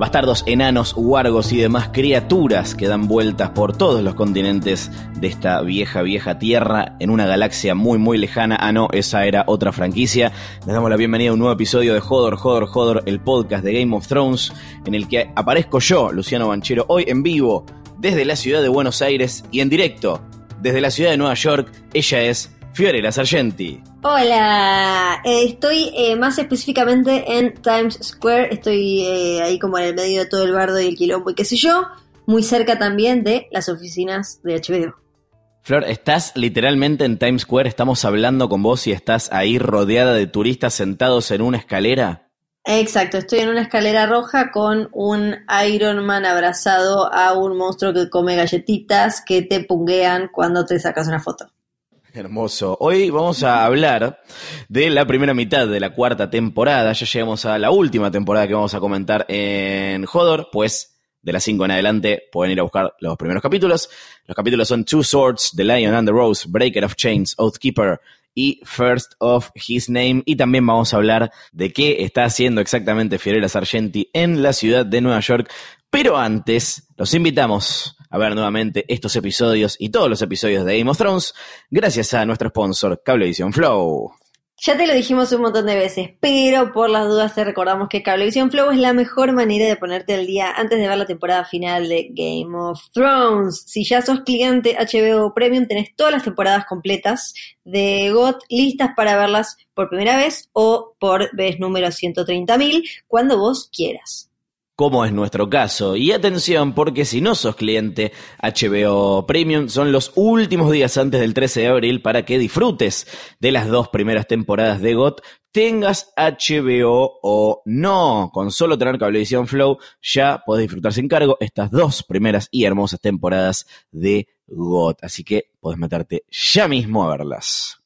Bastardos, enanos, huargos y demás criaturas que dan vueltas por todos los continentes de esta vieja, vieja tierra en una galaxia muy, muy lejana. Ah, no, esa era otra franquicia. Les damos la bienvenida a un nuevo episodio de Jodor, Jodor, Jodor, el podcast de Game of Thrones, en el que aparezco yo, Luciano Banchero, hoy en vivo, desde la ciudad de Buenos Aires y en directo, desde la ciudad de Nueva York. Ella es Fiorella Sargenti. Hola, eh, estoy eh, más específicamente en Times Square, estoy eh, ahí como en el medio de todo el bardo y el quilombo y qué sé yo, muy cerca también de las oficinas de HBO. Flor, estás literalmente en Times Square, estamos hablando con vos y estás ahí rodeada de turistas sentados en una escalera. Exacto, estoy en una escalera roja con un Iron Man abrazado a un monstruo que come galletitas que te punguean cuando te sacas una foto. Hermoso. Hoy vamos a hablar de la primera mitad de la cuarta temporada. Ya llegamos a la última temporada que vamos a comentar en Hodor, pues de las 5 en adelante pueden ir a buscar los primeros capítulos. Los capítulos son Two Swords, The Lion and the Rose, Breaker of Chains, Oathkeeper y First of His Name. Y también vamos a hablar de qué está haciendo exactamente Fiorella Sargenti en la ciudad de Nueva York. Pero antes, los invitamos a ver nuevamente estos episodios y todos los episodios de Game of Thrones gracias a nuestro sponsor Cablevisión Flow. Ya te lo dijimos un montón de veces, pero por las dudas te recordamos que Cablevisión Flow es la mejor manera de ponerte al día antes de ver la temporada final de Game of Thrones. Si ya sos cliente HBO Premium, tenés todas las temporadas completas de GOT listas para verlas por primera vez o por vez número 130.000 cuando vos quieras como es nuestro caso. Y atención, porque si no sos cliente HBO Premium, son los últimos días antes del 13 de abril para que disfrutes de las dos primeras temporadas de GOT, tengas HBO o no. Con solo tener Cablevisión Flow ya podés disfrutar sin cargo estas dos primeras y hermosas temporadas de GOT. Así que podés meterte ya mismo a verlas.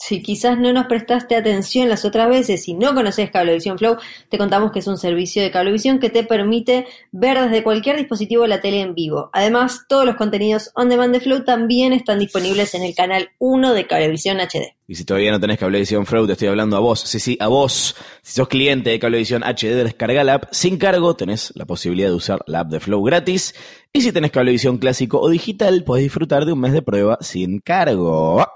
Si quizás no nos prestaste atención las otras veces y no conoces Cablevisión Flow, te contamos que es un servicio de cablevisión que te permite ver desde cualquier dispositivo la tele en vivo. Además, todos los contenidos on demand de Flow también están disponibles en el canal 1 de Cablevisión HD. Y si todavía no tenés Cablevisión Flow, te estoy hablando a vos. Sí, sí, a vos. Si sos cliente de Cablevisión HD, descarga la app sin cargo, tenés la posibilidad de usar la app de Flow gratis. Y si tenés Cablevisión clásico o digital, podés disfrutar de un mes de prueba sin cargo.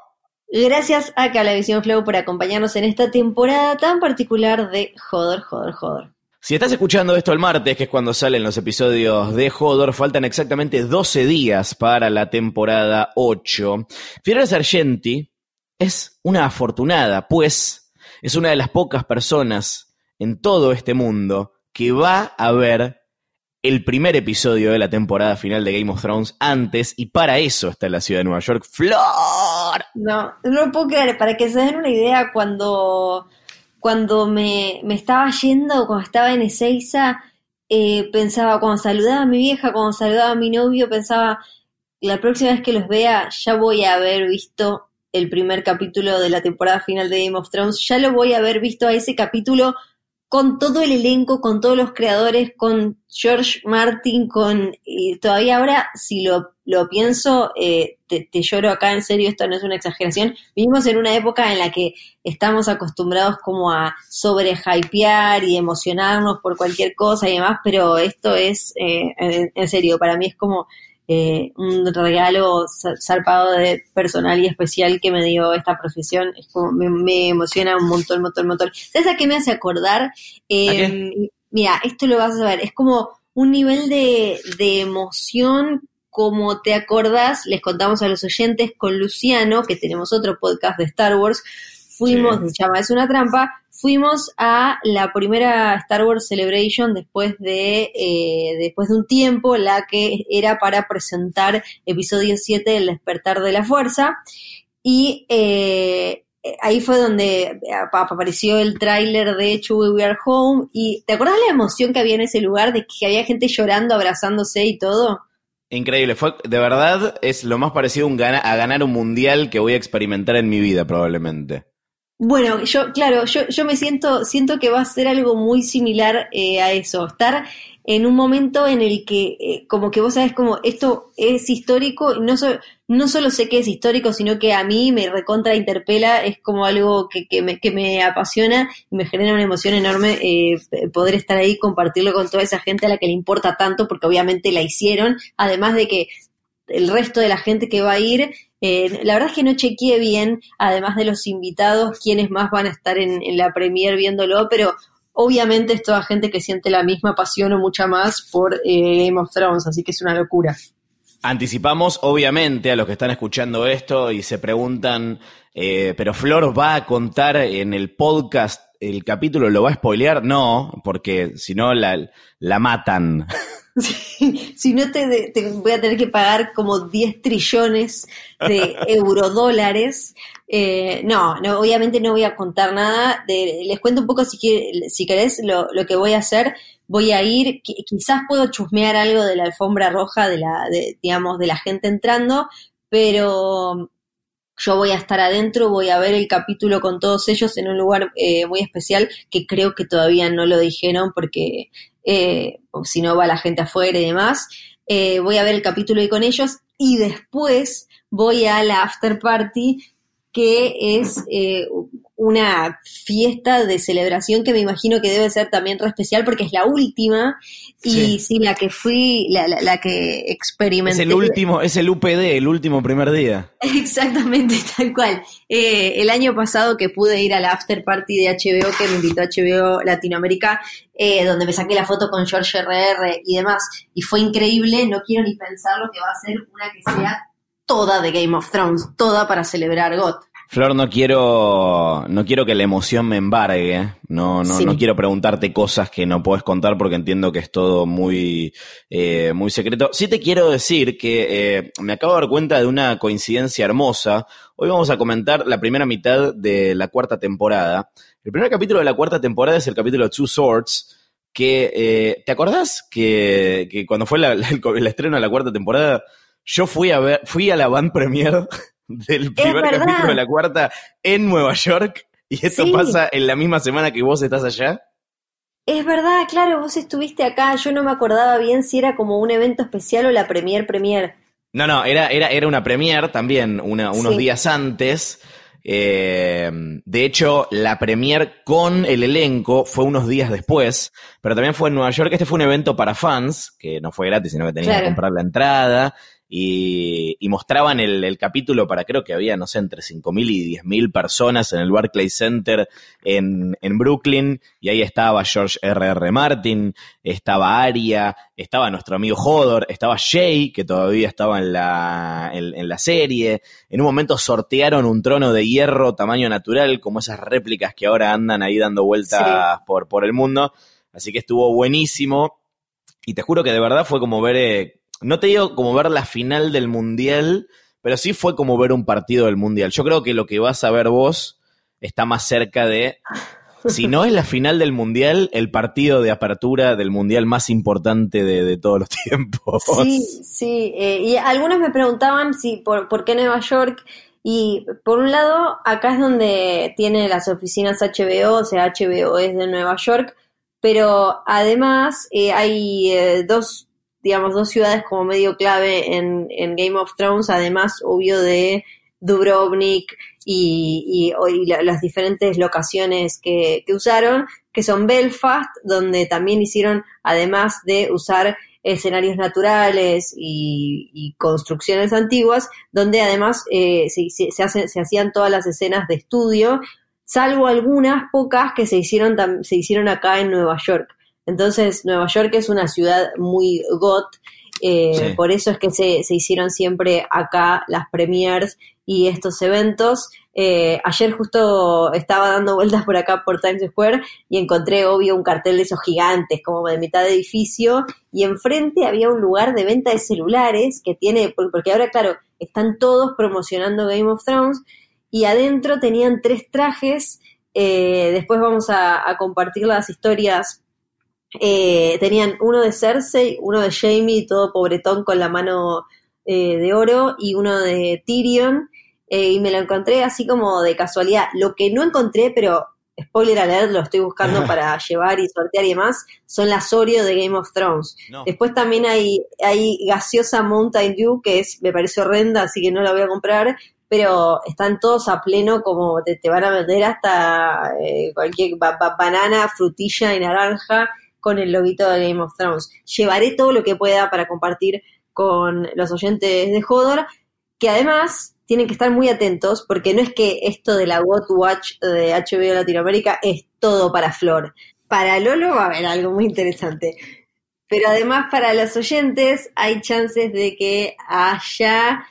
Gracias a Cablevisión Flow por acompañarnos en esta temporada tan particular de Joder, Joder, Joder. Si estás escuchando esto el martes, que es cuando salen los episodios de Hodor, faltan exactamente 12 días para la temporada 8. Fiorella Sargenti es una afortunada, pues es una de las pocas personas en todo este mundo que va a ver el primer episodio de la temporada final de Game of Thrones antes y para eso está en la ciudad de Nueva York. ¡Flor! No, no lo puedo creer. Para que se den una idea, cuando, cuando me, me estaba yendo, cuando estaba en Ezeiza, eh, pensaba, cuando saludaba a mi vieja, cuando saludaba a mi novio, pensaba, la próxima vez que los vea ya voy a haber visto el primer capítulo de la temporada final de Game of Thrones, ya lo voy a haber visto a ese capítulo con todo el elenco, con todos los creadores, con George Martin, con todavía ahora, si lo, lo pienso, eh, te, lloro acá en serio, esto no es una exageración. Vivimos en una época en la que estamos acostumbrados como a sobre hypear y emocionarnos por cualquier cosa y demás, pero esto es, eh, en, serio, para mí es como eh, un regalo zarpado de personal y especial que me dio esta profesión. Es como, me, emociona un montón, un montón, un montón. ¿Sabes a qué me hace acordar? Eh, mira, esto lo vas a ver, es como un nivel de, de emoción como te acordás, les contamos a los oyentes con Luciano, que tenemos otro podcast de Star Wars, fuimos, se llama Es una trampa, fuimos a la primera Star Wars Celebration después de, eh, después de un tiempo, la que era para presentar episodio 7 del despertar de la fuerza. Y eh, ahí fue donde apareció el tráiler de Chewie We Are Home. ¿Y te acuerdas la emoción que había en ese lugar de que había gente llorando, abrazándose y todo? Increíble, fue de verdad es lo más parecido a ganar un mundial que voy a experimentar en mi vida probablemente. Bueno, yo, claro, yo, yo me siento, siento que va a ser algo muy similar eh, a eso, estar en un momento en el que, eh, como que vos sabes, como esto es histórico, y no, no solo sé que es histórico, sino que a mí me recontra interpela, es como algo que, que, me, que me apasiona y me genera una emoción enorme eh, poder estar ahí, compartirlo con toda esa gente a la que le importa tanto, porque obviamente la hicieron, además de que el resto de la gente que va a ir eh, la verdad es que no chequeé bien, además de los invitados, quiénes más van a estar en, la premier viéndolo, pero obviamente es toda gente que siente la misma pasión o mucha más por eh, Game of Thrones, así que es una locura. Anticipamos, obviamente, a los que están escuchando esto y se preguntan, eh, pero Flor va a contar en el podcast el capítulo, ¿lo va a spoilear? No, porque si no la, la matan. si no te, voy a tener que pagar como 10 trillones de eurodólares. Eh, no, no, obviamente no voy a contar nada. les cuento un poco si, si querés lo, lo, que voy a hacer. Voy a ir, quizás puedo chusmear algo de la alfombra roja de la, de, digamos, de la gente entrando, pero yo voy a estar adentro, voy a ver el capítulo con todos ellos en un lugar eh, muy especial que creo que todavía no lo dijeron porque eh, si no va la gente afuera y demás. Eh, voy a ver el capítulo ahí con ellos y después voy a la after party que es eh, una fiesta de celebración que me imagino que debe ser también re especial porque es la última y sí, la que fui, la, la, que experimenté. Es el último, es el UPD, el último primer día. Exactamente, tal cual. Eh, el año pasado que pude ir a la after party de HBO que me invitó a HBO Latinoamérica, eh, donde me saqué la foto con George RR y demás, y fue increíble, no quiero ni pensar lo que va a ser una que sea toda de Game of Thrones, toda para celebrar GOT. Flor, no quiero, no quiero que la emoción me embargue. No, no, no quiero preguntarte cosas que no puedes contar porque entiendo que es todo muy, eh, muy secreto. Sí te quiero decir que eh, me acabo de dar cuenta de una coincidencia hermosa. Hoy vamos a comentar la primera mitad de la cuarta temporada. El primer capítulo de la cuarta temporada es el capítulo Two Swords. Que, eh, ¿te acordás que, que cuando fue el, el, estreno de la cuarta temporada, yo fui a ver, fui a la band premier del primer capítulo de la cuarta en Nueva York y esto pasa en la misma semana que vos estás allá. Es verdad, claro, vos estuviste acá, yo no me acordaba bien si era como un evento especial o la premier premier. No, no, era, era, era una premier también unos días antes. Eh, de hecho, la premier con el elenco fue unos días después, pero también fue en Nueva York. Este fue un evento para fans, que no fue gratis, sino que tenías que comprar la entrada y, mostraban el, capítulo para creo que había, no sé, entre 5.000 y 10.000 personas en el Barclays Center en, Brooklyn, y ahí estaba George R.R. R. Martin, estaba Aria, estaba nuestro amigo Hodor, estaba Jay, que todavía estaba en la, en, la serie, en un momento sortearon un trono de hierro tamaño natural, como esas réplicas que ahora andan ahí dando vueltas por, por el mundo, así que estuvo buenísimo, y te juro que de verdad fue como ver... Eh, no te digo como ver la final del Mundial, pero sí fue como ver un partido del Mundial. Yo creo que lo que vas a ver vos está más cerca de, si no es la final del Mundial, el partido de apertura del Mundial más importante de, todos los tiempos. Sí, sí. Eh, y algunos me preguntaban si por, por qué Nueva York. Y por un lado, acá es donde tiene las oficinas HBO, o sea, HBO es de Nueva York, pero además eh, hay eh, dos digamos, dos ciudades como medio clave en, Game of Thrones, además, obvio, de Dubrovnik y, y, las diferentes locaciones que, usaron, que son Belfast, donde también hicieron, además de usar escenarios naturales y, construcciones antiguas, donde además eh, se, se, se, hacían todas las escenas de estudio, salvo algunas pocas que se hicieron, se hicieron acá en Nueva York. Entonces, Nueva York es una ciudad muy got, eh, por eso es que se, se, hicieron siempre acá las premiers y estos eventos. Eh, ayer justo estaba dando vueltas por acá por Times Square y encontré, obvio, un cartel de esos gigantes, como de mitad de edificio, y enfrente había un lugar de venta de celulares que tiene, porque ahora, claro, están todos promocionando Game of Thrones, y adentro tenían tres trajes. Eh, después vamos a, a compartir las historias eh, tenían uno de Cersei, uno de Jamie, todo pobretón con la mano eh, de oro, y uno de Tyrion. eh, y me lo encontré así como de casualidad. Lo que no encontré, pero spoiler alert, lo estoy buscando para llevar y sortear y demás, son las Oreo de Game of Thrones. No. Después también hay, hay gaseosa Mountain Dew, que es, me parece horrenda, así que no la voy a comprar, pero están todos a pleno, como te, te van a vender hasta eh, cualquier ba- ba- banana, frutilla y naranja con el loguito de Game of Thrones. Llevaré todo lo que pueda para compartir con los oyentes de Hodor, que además tienen que estar muy atentos porque no es que esto de la What Watch de HBO Latinoamérica es todo para Flor. Para Lolo va a haber algo muy interesante. Pero además para los oyentes hay chances de que haya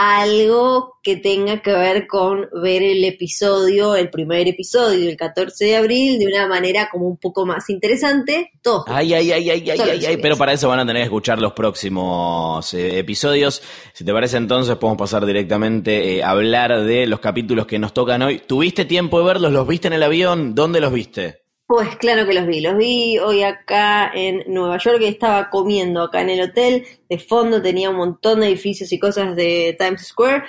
algo que tenga que ver con ver el episodio, el primer episodio, el 14 de abril, de una manera como un poco más interesante. Todos Ay, ay, ay, ay, ay, ay, ay, pero para eso van a tener que escuchar los próximos eh, episodios. Si te parece entonces podemos pasar directamente eh, a hablar de los capítulos que nos tocan hoy. ¿Tuviste tiempo de verlos? ¿Los viste en el avión? ¿Dónde los viste? Pues claro que los vi, los vi hoy acá en Nueva York, estaba comiendo acá en el hotel, de fondo tenía un montón de edificios y cosas de Times Square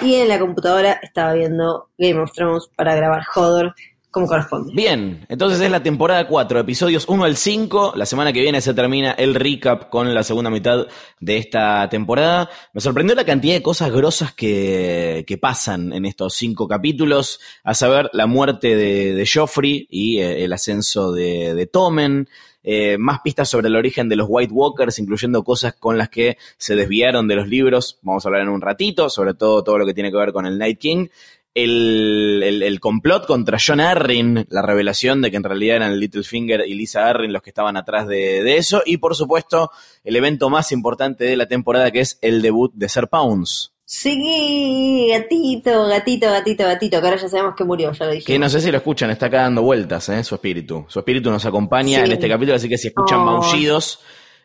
y en la computadora estaba viendo Game of Thrones para grabar Hodor como corresponde. Bien, entonces es la temporada 4, episodios 1 al 5. La semana que viene se termina el recap con la segunda mitad de esta temporada. Me sorprendió la cantidad de cosas grosas que, que pasan en estos cinco capítulos, a saber, la muerte de, de Joffrey y eh, el ascenso de, de Tommen. eh, más pistas sobre el origen de los White Walkers, incluyendo cosas con las que se desviaron de los libros. Vamos a hablar en un ratito, sobre todo todo lo que tiene que ver con el Night King el, el- el complot contra John Arryn, la revelación de que en realidad eran Littlefinger y Lisa Arryn los que estaban atrás de, de eso, y por supuesto el evento más importante de la temporada que es el debut de Ser Pounds, Sí, gatito, gatito, gatito, gatito, que ahora ya sabemos que murió, ya lo dije. que no sé si lo escuchan, está acá dando vueltas, ¿eh? su espíritu. Su espíritu nos acompaña Sí. en este capítulo, así que si escuchan Oh. maullidos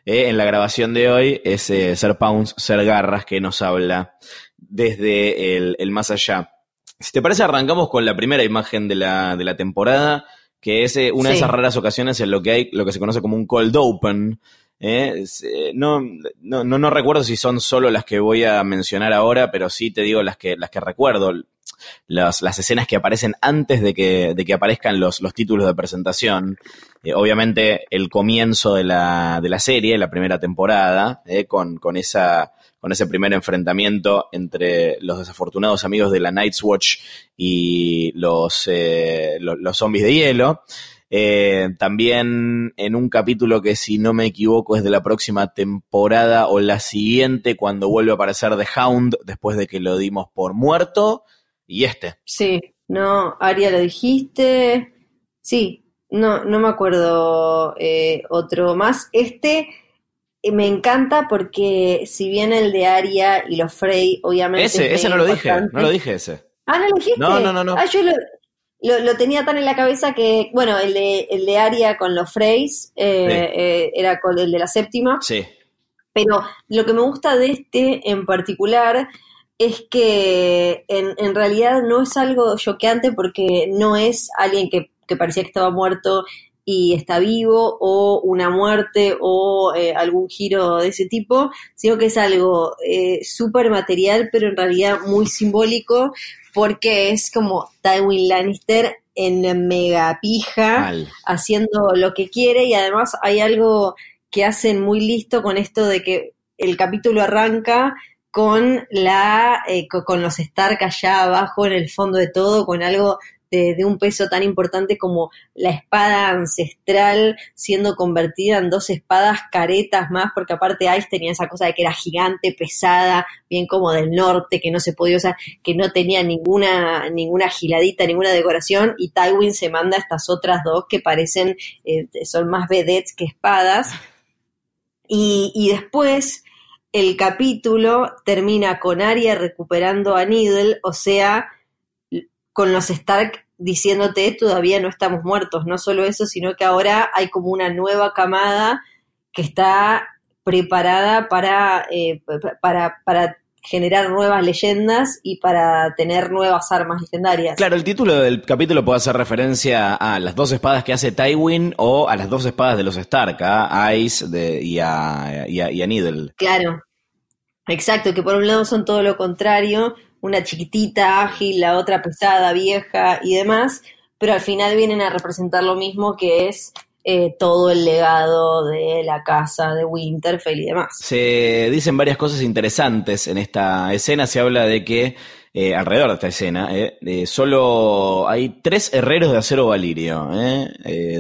eh, en la grabación de hoy, es eh, Ser Pounds, Ser Garras, que nos habla desde el, el más allá. Si te parece, arrancamos con la primera imagen de la, de la temporada, que es eh, una de esas raras ocasiones en lo que hay, lo que se conoce como un cold open. ¿eh? Eh, no, no, no, no recuerdo si son solo las que voy a mencionar ahora, pero sí te digo las que, las que recuerdo. Las, las escenas que aparecen antes de que, de que aparezcan los, los títulos de presentación. Eh, obviamente, el comienzo de la, de la serie, la primera temporada, eh, con, con esa con ese primer enfrentamiento entre los desafortunados amigos de la Night's Watch y los, eh, lo- los, zombies de hielo. Eh, también en un capítulo que si no me equivoco es de la próxima temporada o la siguiente cuando vuelve a aparecer The Hound después de que lo dimos por muerto. Y este. Sí, no, Aria lo dijiste. Sí, no, no me acuerdo eh, otro más. Este me encanta porque si bien el de Aria y los Frey, obviamente. es Ese, ese no lo dije, no lo dije ese. Ah, ¿no lo dijiste? No, no, no, no. Ah, yo lo, lo, lo tenía tan en la cabeza que, bueno, el de, el de Aria con los Freys eh, Sí. eh, era con el de la séptima. Sí. Pero lo que me gusta de este en particular es que en, en realidad no es algo choqueante porque no es alguien que, que parecía que estaba muerto y está vivo o una muerte o eh, algún giro de ese tipo, sino que es algo eh, súper material pero en realidad muy simbólico porque es como Tywin Lannister en mega pija Mal. haciendo lo que quiere y además hay algo que hacen muy listo con esto de que el capítulo arranca con la eh, co- con los Stark allá abajo en el fondo de todo con algo de, un peso tan importante como la espada ancestral siendo convertida en dos espadas caretas más porque aparte Ice tenía esa cosa de que era gigante pesada bien como del norte que no se podía usar que no tenía ninguna ninguna giladita ninguna decoración y Tywin se manda estas otras dos que parecen eh, son más vedettes que espadas. Y, y después el capítulo termina con Arya recuperando a Needle, o sea, con los Stark diciéndote todavía no estamos muertos. No solo eso, sino que ahora hay como una nueva camada que está preparada para, eh, para, para generar nuevas leyendas y para tener nuevas armas legendarias. Claro, el título del capítulo puede hacer referencia a las dos espadas que hace Tywin o a las dos espadas de los Stark, a Ice de- y, a, y, a, y a Needle. Claro, exacto, que por un lado son todo lo contrario, una chiquitita, ágil, la otra pesada, vieja y demás, pero al final vienen a representar lo mismo que es eh, todo el legado de la casa de Winterfell y demás. Se dicen varias cosas interesantes en esta escena. Se habla de que eh, alrededor de esta escena eh, solo hay tres herreros de acero valirio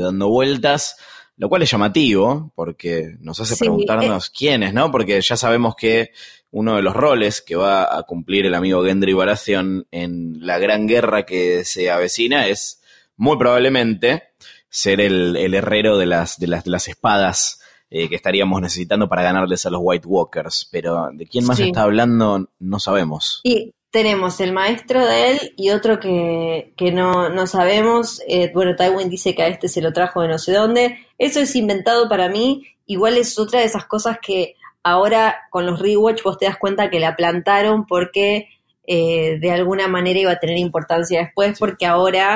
dando vueltas. Lo cual es llamativo, porque nos hace preguntarnos quiénes, ¿no? Porque ya sabemos que uno de los roles que va a cumplir el amigo Gendry Baratheon en la gran guerra que se avecina es muy probablemente ser el, herrero de las, de las, de las espadas eh, que estaríamos necesitando para ganarles a los White Walkers. Pero de quién más está hablando no sabemos. Y tenemos el maestro de él y otro que, no, no sabemos. Eh, bueno, Tywin dice que a este se lo trajo de no sé dónde. Eso es inventado para mí. Igual es otra de esas cosas que ahora con los rewatch vos te das cuenta que la plantaron porque eh, de alguna manera iba a tener importancia después, porque ahora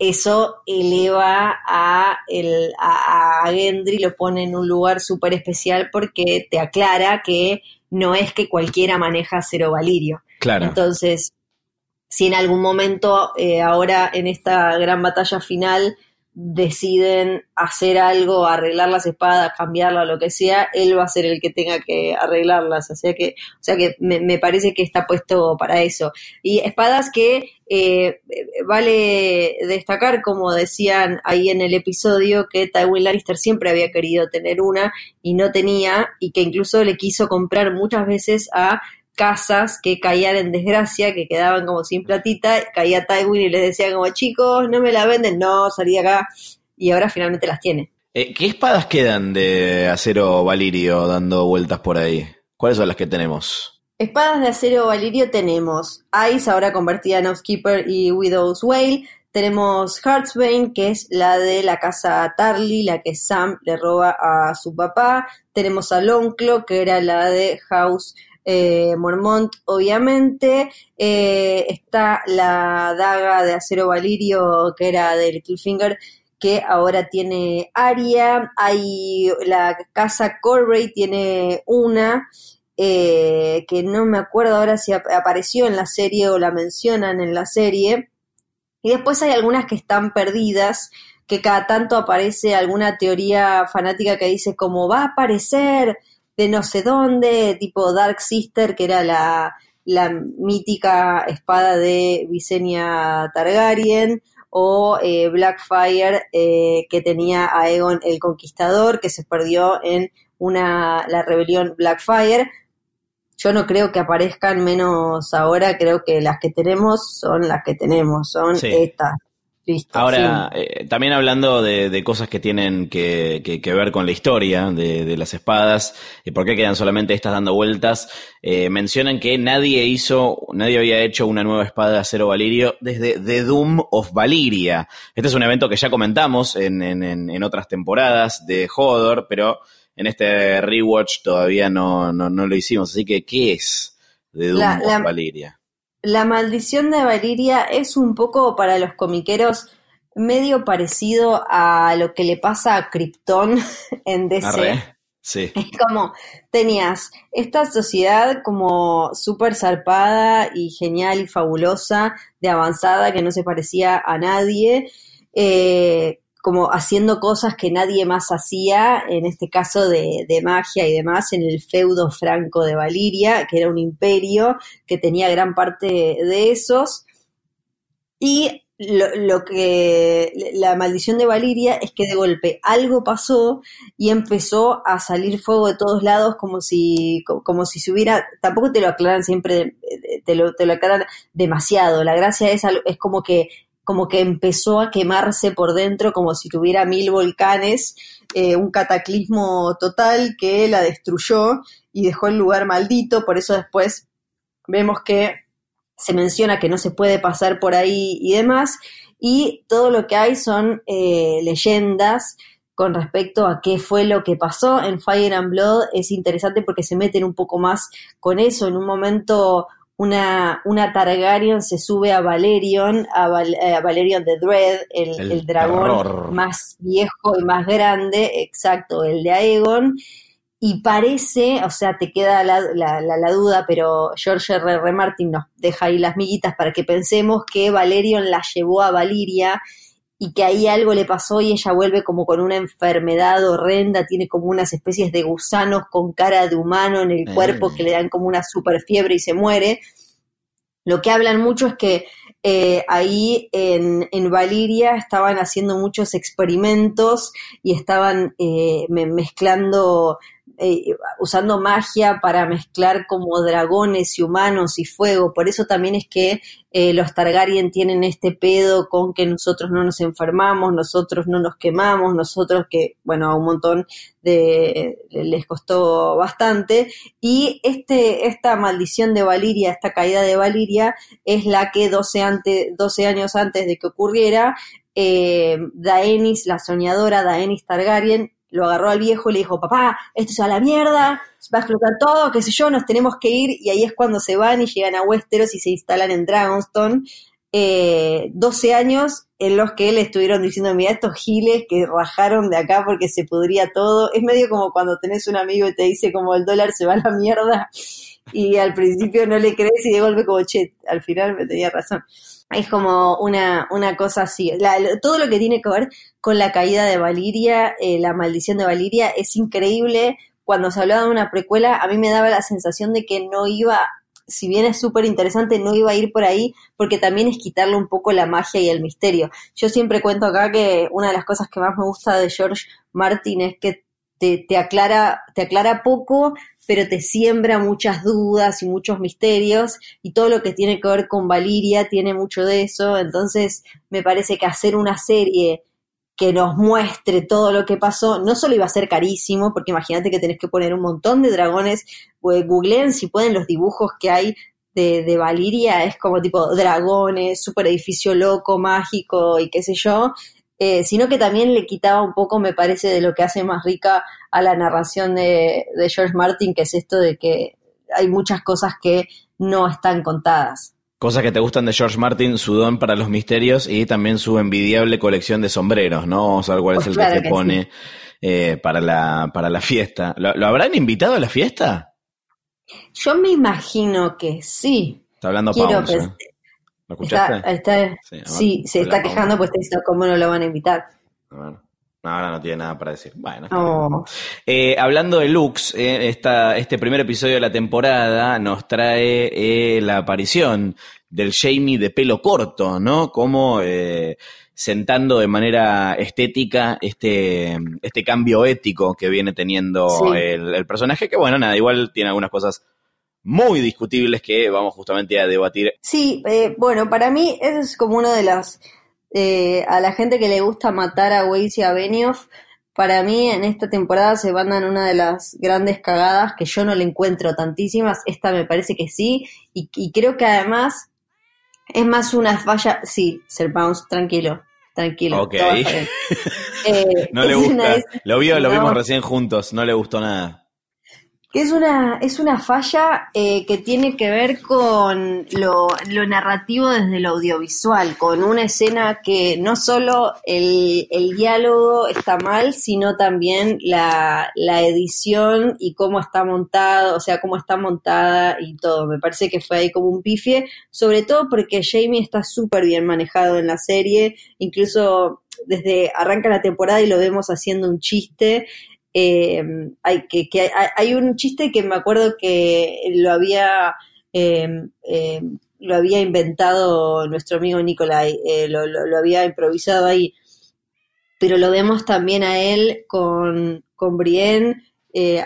eso eleva a, el, a, Gendry, lo pone en un lugar súper especial porque te aclara que no es que cualquiera maneja cero valirio. Claro. Entonces, si en algún momento, eh, ahora en esta gran batalla final, deciden hacer algo, arreglar las espadas, cambiarlas, lo que sea, él va a ser el que tenga que arreglarlas. O sea que, o sea que me, parece que está puesto para eso. Y espadas que eh, vale destacar, como decían ahí en el episodio, que Tywin Lannister siempre había querido tener una y no tenía, y que incluso le quiso comprar muchas veces a casas que caían en desgracia, que quedaban como sin platita, caía Tywin y les decía como, chicos, no me la venden, no, salí acá, y ahora finalmente las tiene. Eh, ¿Qué espadas quedan de acero valirio dando vueltas por ahí? ¿Cuáles son las que tenemos? Espadas de acero valirio tenemos Ice, ahora convertida en Housekeeper y Widow's Whale. Tenemos Heartsbane, que es la de la casa Tarly, la que Sam le roba a su papá. Tenemos a Lonclo, que era la de House eh, Mormont, obviamente. Eh, está la daga de acero valirio que era de Littlefinger, que ahora tiene Aria. Hay la casa Corray, tiene una. Eh, que no me acuerdo ahora si apareció en la serie o la mencionan en la serie. Y después hay algunas que están perdidas, que cada tanto aparece alguna teoría fanática que dice como va a aparecer de no sé dónde, tipo Dark Sister, que era la, mítica espada de Visenya Targaryen, o eh, Blackfire, eh, que tenía a Egon el Conquistador, que se perdió en una, la rebelión Blackfire. Yo no creo que aparezcan menos ahora, creo que las que tenemos son las que tenemos, son estas. Ahora, eh, también hablando de, cosas que tienen que, ver con la historia de, las espadas, y por qué quedan solamente estas dando vueltas, eh, mencionan que nadie hizo, nadie había hecho una nueva espada de acero valirio desde The Doom of Valiria. Este es un evento que ya comentamos en, en, otras temporadas de Hodor, pero en este rewatch todavía no, no, lo hicimos. Así que, ¿qué es The Doom of Valiria? La maldición de Valiria es un poco para los comiqueros medio parecido a lo que le pasa a Krypton en DC. Sí. Es como tenías esta sociedad como súper zarpada y genial y fabulosa, de avanzada, que no se parecía a nadie. Eh, como haciendo cosas que nadie más hacía, en este caso de, magia y demás, en el feudo franco de Valiria, que era un imperio que tenía gran parte de esos. Y lo, que la maldición de Valiria es que de golpe algo pasó y empezó a salir fuego de todos lados como si como si se hubiera tampoco te lo aclaran siempre te lo, te lo aclaran demasiado la gracia es es como que como que empezó a quemarse por dentro como si tuviera mil volcanes, eh, un cataclismo total que la destruyó y dejó el lugar maldito, por eso después vemos que se menciona que no se puede pasar por ahí y demás, y todo lo que hay son eh, leyendas con respecto a qué fue lo que pasó en Fire and Blood, es interesante porque se meten un poco más con eso, en un momento una, una Targaryen se sube a Valerion, a, eh, Valerion de Dread, el, dragón más viejo y más grande, exacto, el de Aegon, y parece, o sea, te queda la, la, la, duda, pero George R. R. Martin nos deja ahí las miguitas para que pensemos que Valerion la llevó a Valiria y que ahí algo le pasó y ella vuelve como con una enfermedad horrenda, tiene como unas especies de gusanos con cara de humano en el cuerpo que le dan como una super fiebre y se muere. Lo que hablan mucho es que eh, ahí en, en, Valiria estaban haciendo muchos experimentos y estaban eh, mezclando eh, usando magia para mezclar como dragones y humanos y fuego. Por eso también es que eh, los Targaryen tienen este pedo con que nosotros no nos enfermamos, nosotros no nos quemamos, nosotros que, bueno, a un montón de les costó bastante. Y este, esta maldición de Valiria, esta caída de Valiria, es la que 12, antes, 12 años antes de que ocurriera, eh, Daenis, la soñadora Daenis Targaryen, lo agarró al viejo y le dijo, papá, esto es a la mierda, va a explotar todo, qué sé yo, nos tenemos que ir, y ahí es cuando se van y llegan a Westeros y se instalan en Dragonstone. Eh, 12 años en los que le estuvieron diciendo, mira, estos giles que rajaron de acá porque se podría todo. Es medio como cuando tenés un amigo y te dice como el dólar se va a la mierda y al principio no le crees y de golpe como, che, al final me tenía razón. Es como una, una cosa así. todo lo que tiene que ver con la caída de Valiria, eh, la maldición de Valiria, es increíble. Cuando se hablaba de una precuela, a mí me daba la sensación de que no iba, si bien es súper interesante, no iba a ir por ahí, porque también es quitarle un poco la magia y el misterio. Yo siempre cuento acá que una de las cosas que más me gusta de George Martin es que te, te aclara, te aclara poco, pero te siembra muchas dudas y muchos misterios y todo lo que tiene que ver con Valiria tiene mucho de eso, entonces me parece que hacer una serie que nos muestre todo lo que pasó, no solo iba a ser carísimo, porque imagínate que tenés que poner un montón de dragones, pues googleen si pueden los dibujos que hay de, de Valiria, es como tipo dragones, super edificio loco, mágico y qué sé yo, eh, sino que también le quitaba un poco, me parece, de lo que hace más rica a la narración de, George Martin, que es esto de que hay muchas cosas que no están contadas. Cosas que te gustan de George Martin, su don para los misterios y también su envidiable colección de sombreros, ¿no? Vamos a ver cuál es el que se pone eh, para, la, para la fiesta. ¿Lo, habrán invitado a la fiesta? Yo me imagino que sí. Está hablando Quiero Está, sí, se está quejando, pues te dice cómo no lo van a invitar. Bueno, ahora no tiene nada para decir. Bueno, eh, hablando de Lux, eh, este primer episodio de la temporada nos trae eh, la aparición del Jamie de pelo corto, ¿no? Como sentando de manera estética este, este cambio ético que viene teniendo el, el, personaje, que bueno, nada, igual tiene algunas cosas muy discutibles que vamos justamente a debatir. Sí, eh, bueno, para mí eso es como uno de las... Eh, a la gente que le gusta matar a Weiss y a Benioff, para mí en esta temporada se mandan una de las grandes cagadas que yo no le encuentro tantísimas, esta me parece que sí, y, creo que además es más una falla, sí, Sir Bounce, tranquilo, tranquilo. Ok. Eh, no le gusta, lo, vio, lo vimos recién juntos, no le gustó nada que es una, es una falla eh, que tiene que ver con lo, lo, narrativo desde lo audiovisual, con una escena que no solo el, el diálogo está mal, sino también la, la, edición y cómo está montado, o sea, cómo está montada y todo. Me parece que fue ahí como un pifie, sobre todo porque Jamie está súper bien manejado en la serie, incluso desde arranca la temporada y lo vemos haciendo un chiste eh, hay, que, hay, un chiste que me acuerdo que lo había, eh, eh, lo había inventado nuestro amigo Nicolai, lo, lo, había improvisado ahí, pero lo vemos también a él con, con Brienne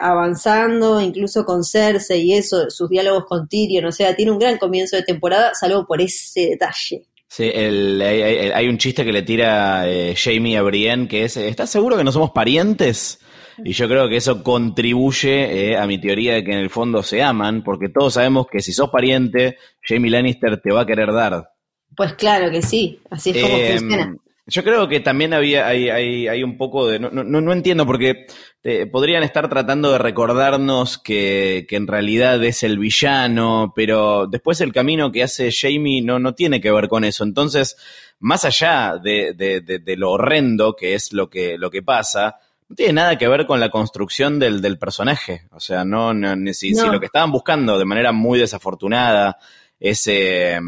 avanzando, incluso con Cersei y eso, sus diálogos con Tyrion, o sea, tiene un gran comienzo de temporada, salvo por ese detalle. Sí, el, hay, un chiste que le tira Jamie a Brienne que es, ¿estás seguro que no somos parientes? Y yo creo que eso contribuye eh, a mi teoría de que en el fondo se aman, porque todos sabemos que si sos pariente, Jamie Lannister te va a querer dar. Pues claro que sí, así es como em, funciona. Yo creo que también había, hay, hay, hay un poco de. No, no, no entiendo, porque eh, podrían estar tratando de recordarnos que, que, en realidad es el villano, pero después el camino que hace Jamie no, no tiene que ver con eso. Entonces, más allá de, de, de, de lo horrendo que es lo que, lo que pasa, no tiene nada que ver con la construcción del, del personaje. O sea, no, no si, si, lo que estaban buscando de manera muy desafortunada es eh,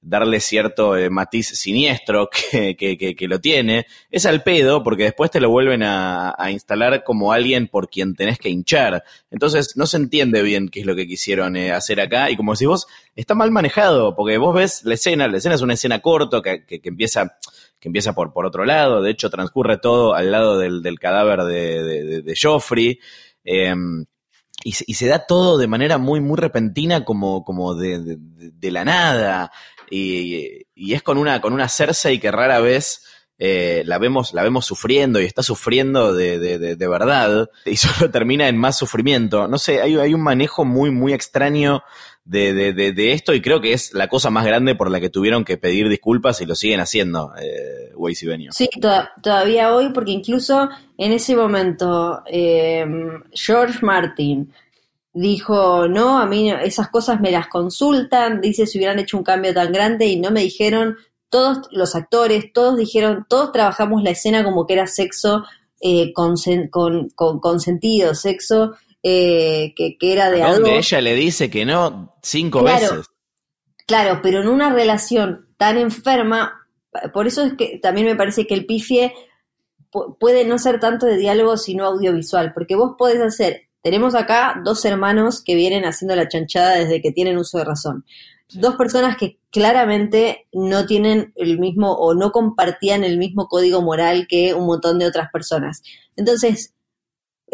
darle cierto eh, matiz siniestro que, que, que, lo tiene, es al pedo porque después te lo vuelven a, a, instalar como alguien por quien tenés que hinchar. Entonces no se entiende bien qué es lo que quisieron eh, hacer acá y como si vos está mal manejado porque vos ves la escena, la escena es una escena corta que empieza que empieza por, por otro lado, de hecho transcurre todo al lado del, del cadáver de, de, Joffrey. Eh, y, se da todo de manera muy, muy repentina, como, como de, de, de la nada. Y, y, es con una, con una Cersei que rara vez eh, la, vemos, la vemos sufriendo y está sufriendo de, de, de, verdad. Y solo termina en más sufrimiento. No sé, hay, hay un manejo muy, muy extraño de, de, de, esto y creo que es la cosa más grande por la que tuvieron que pedir disculpas y lo siguen haciendo, eh, y Benio. Sí, to todavía hoy, porque incluso en ese momento eh, George Martin dijo, no, a mí esas cosas me las consultan, dice si hubieran hecho un cambio tan grande y no me dijeron, todos los actores, todos dijeron, todos trabajamos la escena como que era sexo eh, con, con, con, sexo eh, que, que, era de. Donde ella le dice que no cinco claro, veces. Claro, pero en una relación tan enferma, por eso es que también me parece que el pifie puede no ser tanto de diálogo sino audiovisual, porque vos podés hacer, tenemos acá dos hermanos que vienen haciendo la chanchada desde que tienen uso de razón. Dos personas que claramente no tienen el mismo o no compartían el mismo código moral que un montón de otras personas. Entonces,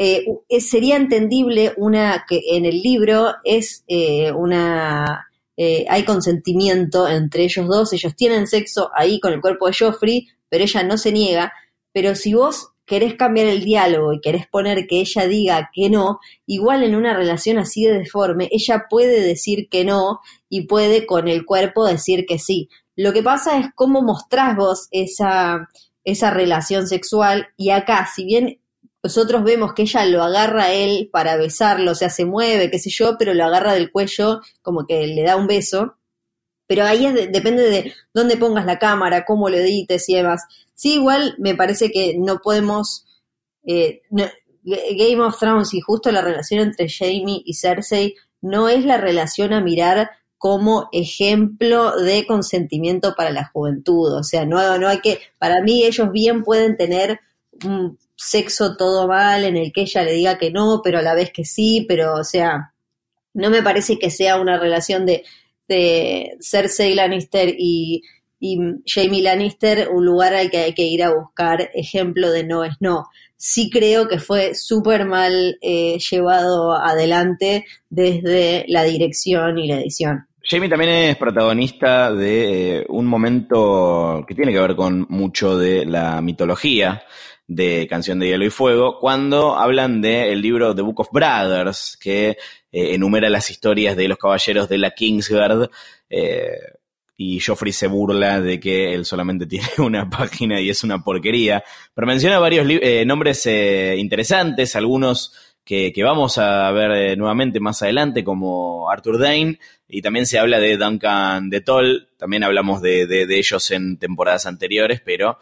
eh, sería entendible una que en el libro es eh, una eh, hay consentimiento entre ellos dos, ellos tienen sexo ahí con el cuerpo de Joffrey, pero ella no se niega, pero si vos querés cambiar el diálogo y querés poner que ella diga que no, igual en una relación así de deforme, ella puede decir que no y puede con el cuerpo decir que sí. Lo que pasa es cómo mostrás vos esa, esa relación sexual y acá, si bien nosotros vemos que ella lo agarra a él para besarlo, o sea, se mueve, qué sé yo, pero lo agarra del cuello como que le da un beso. Pero ahí es de, depende de dónde pongas la cámara, cómo lo edites y demás. Sí, igual me parece que no podemos... Eh, Game of Thrones y justo la relación entre Jamie y Cersei no es la relación a mirar como ejemplo de consentimiento para la juventud. O sea, no, no hay que... Para mí ellos bien pueden tener sexo todo mal, en el que ella le diga que no, pero a la vez que sí, pero o sea, no me parece que sea una relación de, de Cersei Lannister y, y Jamie Lannister un lugar al que hay que ir a buscar ejemplo de no es no. Sí creo que fue súper mal eh, llevado adelante desde la dirección y la edición. Jamie también es protagonista de eh, un momento que tiene que ver con mucho de la mitología de Canción de Hielo y Fuego, cuando hablan del el libro The Book of Brothers, que eh, enumera las historias de los caballeros de la Kingsguard, eh, y Joffrey se burla de que él solamente tiene una página y es una porquería, pero menciona varios eh, nombres interesantes, algunos que, que, vamos a ver nuevamente más adelante, como Arthur Dane, y también se habla de Duncan de Toll, también hablamos de, de, de ellos en temporadas anteriores, pero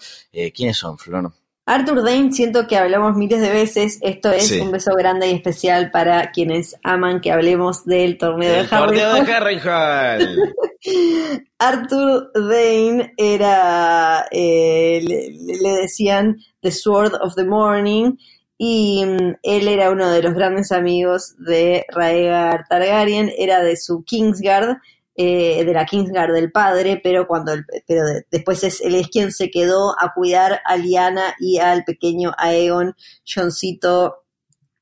¿quiénes son, Flor? Arthur Dane, siento que hablamos miles de veces. Esto es sí. un beso grande y especial para quienes aman que hablemos del torneo el de Harry torneo de Harrenhal. Arthur Dane era, eh, le, le, decían The Sword of the Morning y um, él era uno de los grandes amigos de Raegar Targaryen, era de su Kingsguard eh, de la Kingsguard del padre, pero cuando el, pero de, después es, él es quien se quedó a cuidar a Liana y al pequeño Aegon Johncito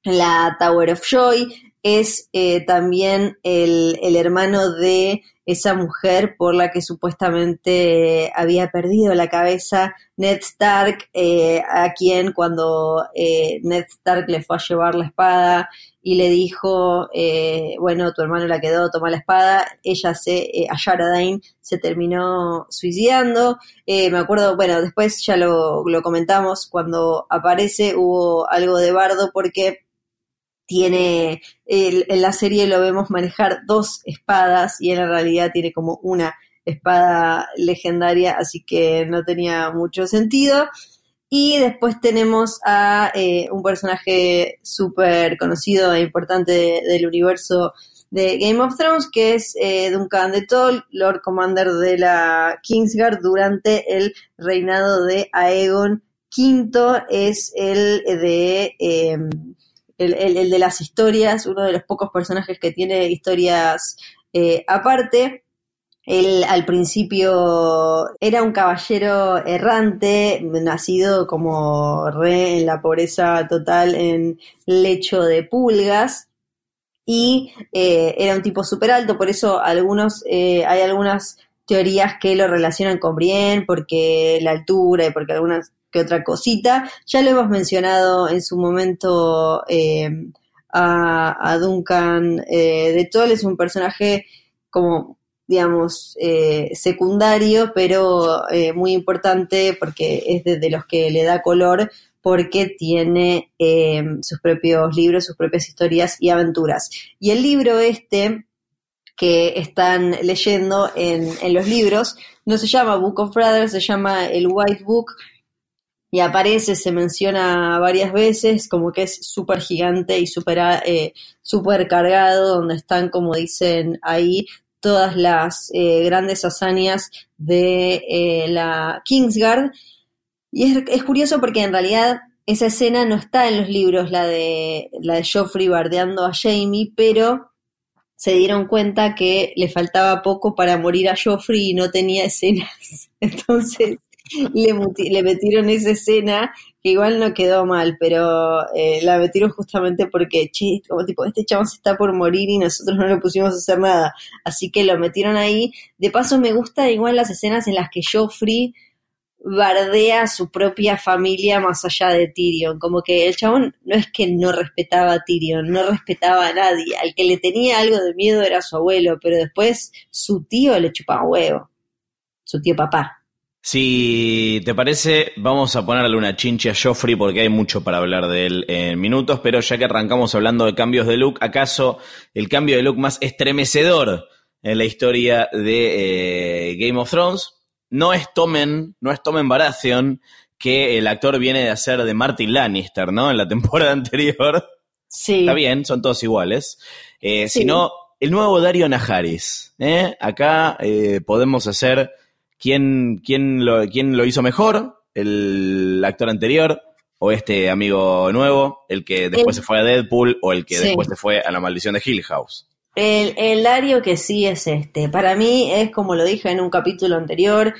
la Tower of Joy. Es eh, también el, el, hermano de esa mujer por la que supuestamente había perdido la cabeza Ned Stark, eh, a quien cuando eh, Ned Stark le fue a llevar la espada y le dijo, eh, bueno, tu hermano la quedó, toma la espada, ella se, eh, Ayara Dane, se terminó suicidando. Me acuerdo, bueno, después ya lo, lo comentamos, cuando aparece hubo algo de bardo porque tiene, en la serie lo vemos manejar dos espadas y en realidad tiene como una espada legendaria, así que no tenía mucho sentido. Y después tenemos a eh, un personaje súper conocido e importante del universo de Game of Thrones, que es eh, Duncan de Toll, Lord Commander de la Kingsguard durante el reinado de Aegon V. Es el de, em, el, de las historias, uno de los pocos personajes que tiene historias eh, aparte. Él al principio era un caballero errante, nacido como re en la pobreza total en lecho de pulgas, y eh, era un tipo súper alto, por eso algunos, eh, hay algunas teorías que lo relacionan con Brienne, porque la altura y porque alguna otra cosita. Ya lo hemos mencionado en su momento eh, a, a, Duncan de Toll, es un personaje como digamos, eh, secundario, pero eh, muy importante porque es de, los que le da color, porque tiene eh, sus propios libros, sus propias historias y aventuras. Y el libro este que están leyendo en, en los libros no se llama Book of Brothers, se llama el White Book, y aparece, se menciona varias veces, como que es súper gigante y súper eh, super cargado, donde están, como dicen ahí, todas las eh, grandes hazañas de eh, la Kingsguard. Y es, curioso porque en realidad esa escena no está en los libros, la de, la de Joffrey bardeando a Jamie, pero se dieron cuenta que le faltaba poco para morir a Joffrey y no tenía escenas. Entonces le, le metieron esa escena que igual no quedó mal, pero eh, la metieron justamente porque, che, como tipo, este chavo se está por morir y nosotros no le pusimos a hacer nada. Así que lo metieron ahí. De paso, me gusta igual las escenas en las que Joffrey bardea a su propia familia más allá de Tyrion. Como que el chabón no es que no respetaba a Tyrion, no respetaba a nadie. Al que le tenía algo de miedo era su abuelo, pero después su tío le chupaba huevo. Su tío papá. Si te parece, vamos a ponerle una chinche a Joffrey porque hay mucho para hablar de él en minutos, pero ya que arrancamos hablando de cambios de look, ¿acaso el cambio de look más estremecedor en la historia de eh, Game of Thrones no es Tomen, no es Tomen Baratheon, que el actor viene de hacer de Martin Lannister, ¿no? En la temporada anterior. Sí. Está bien, son todos iguales. Eh, Sino el nuevo Dario Najaris. ¿eh? Acá eh, podemos hacer ¿Quién, quién, lo, quién lo hizo mejor? ¿El actor anterior o este amigo nuevo? ¿El que después se fue a Deadpool o el que después se fue a la maldición de Hill House? El, el Dario que sí es este. Para mí es como lo dije en un capítulo anterior,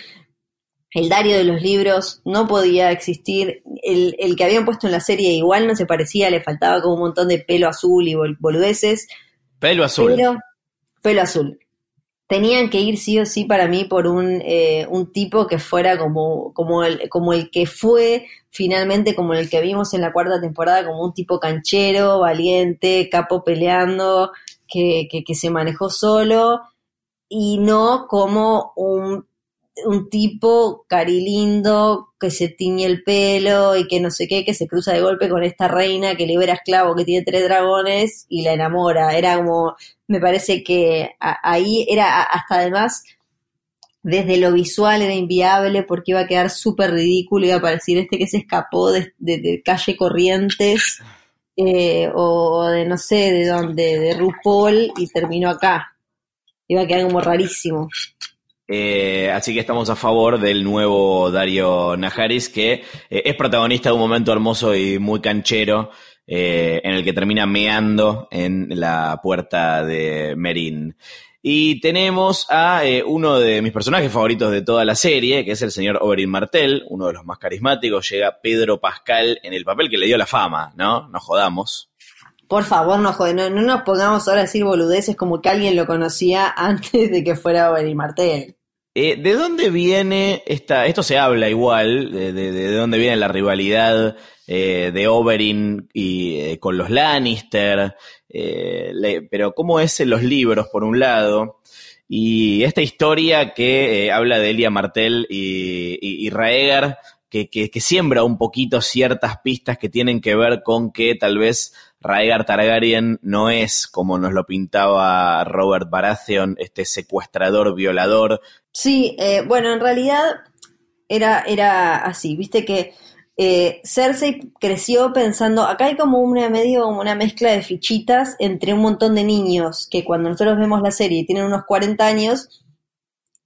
el Dario de los libros no podía existir. El, el, que habían puesto en la serie igual no se parecía, le faltaba como un montón de pelo azul y boludeces. Pelo azul. Pero, pelo azul tenían que ir sí o sí para mí por un, eh, un tipo que fuera como, como, el, como el que fue finalmente, como el que vimos en la cuarta temporada, como un tipo canchero, valiente, capo peleando, que, que, que se manejó solo, y no como un un tipo carilindo que se tiñe el pelo y que no sé qué, que se cruza de golpe con esta reina que libera esclavo que tiene tres dragones y la enamora. Era como, me parece que ahí era hasta además, desde lo visual era inviable porque iba a quedar súper ridículo, iba a parecer este que se escapó de, calle Corrientes eh, o de no sé de dónde, de RuPaul y terminó acá. Iba a quedar como rarísimo. Eh, así que estamos a favor del nuevo Dario Najaris, que eh, es protagonista de un momento hermoso y muy canchero, eh, en el que termina meando en la puerta de Merín. Y tenemos a uno de mis personajes favoritos de toda la serie, que es el señor Oberyn Martel, uno de los más carismáticos. Llega Pedro Pascal en el papel que le dio la fama, ¿no? Nos jodamos. Por favor, no, no, no, nos pongamos ahora a decir boludeces como que alguien lo conocía antes de que fuera Oberyn Martel. Eh, ¿De dónde viene esta, esto se habla igual, de, de, dónde viene la rivalidad eh, de Oberyn y, eh, con los Lannister, pero cómo es en los libros, por un lado, y esta historia que habla de Elia Martel y, y, Raegar, que, que, que, siembra un poquito ciertas pistas que tienen que ver con que tal vez Raegar Targaryen no es como nos lo pintaba Robert Baratheon, este secuestrador, violador. Sí, eh, bueno, en realidad era, era así, viste que eh, Cersei creció pensando, acá hay como una medio una mezcla de fichitas entre un montón de niños que cuando nosotros vemos la serie tienen unos 40 años,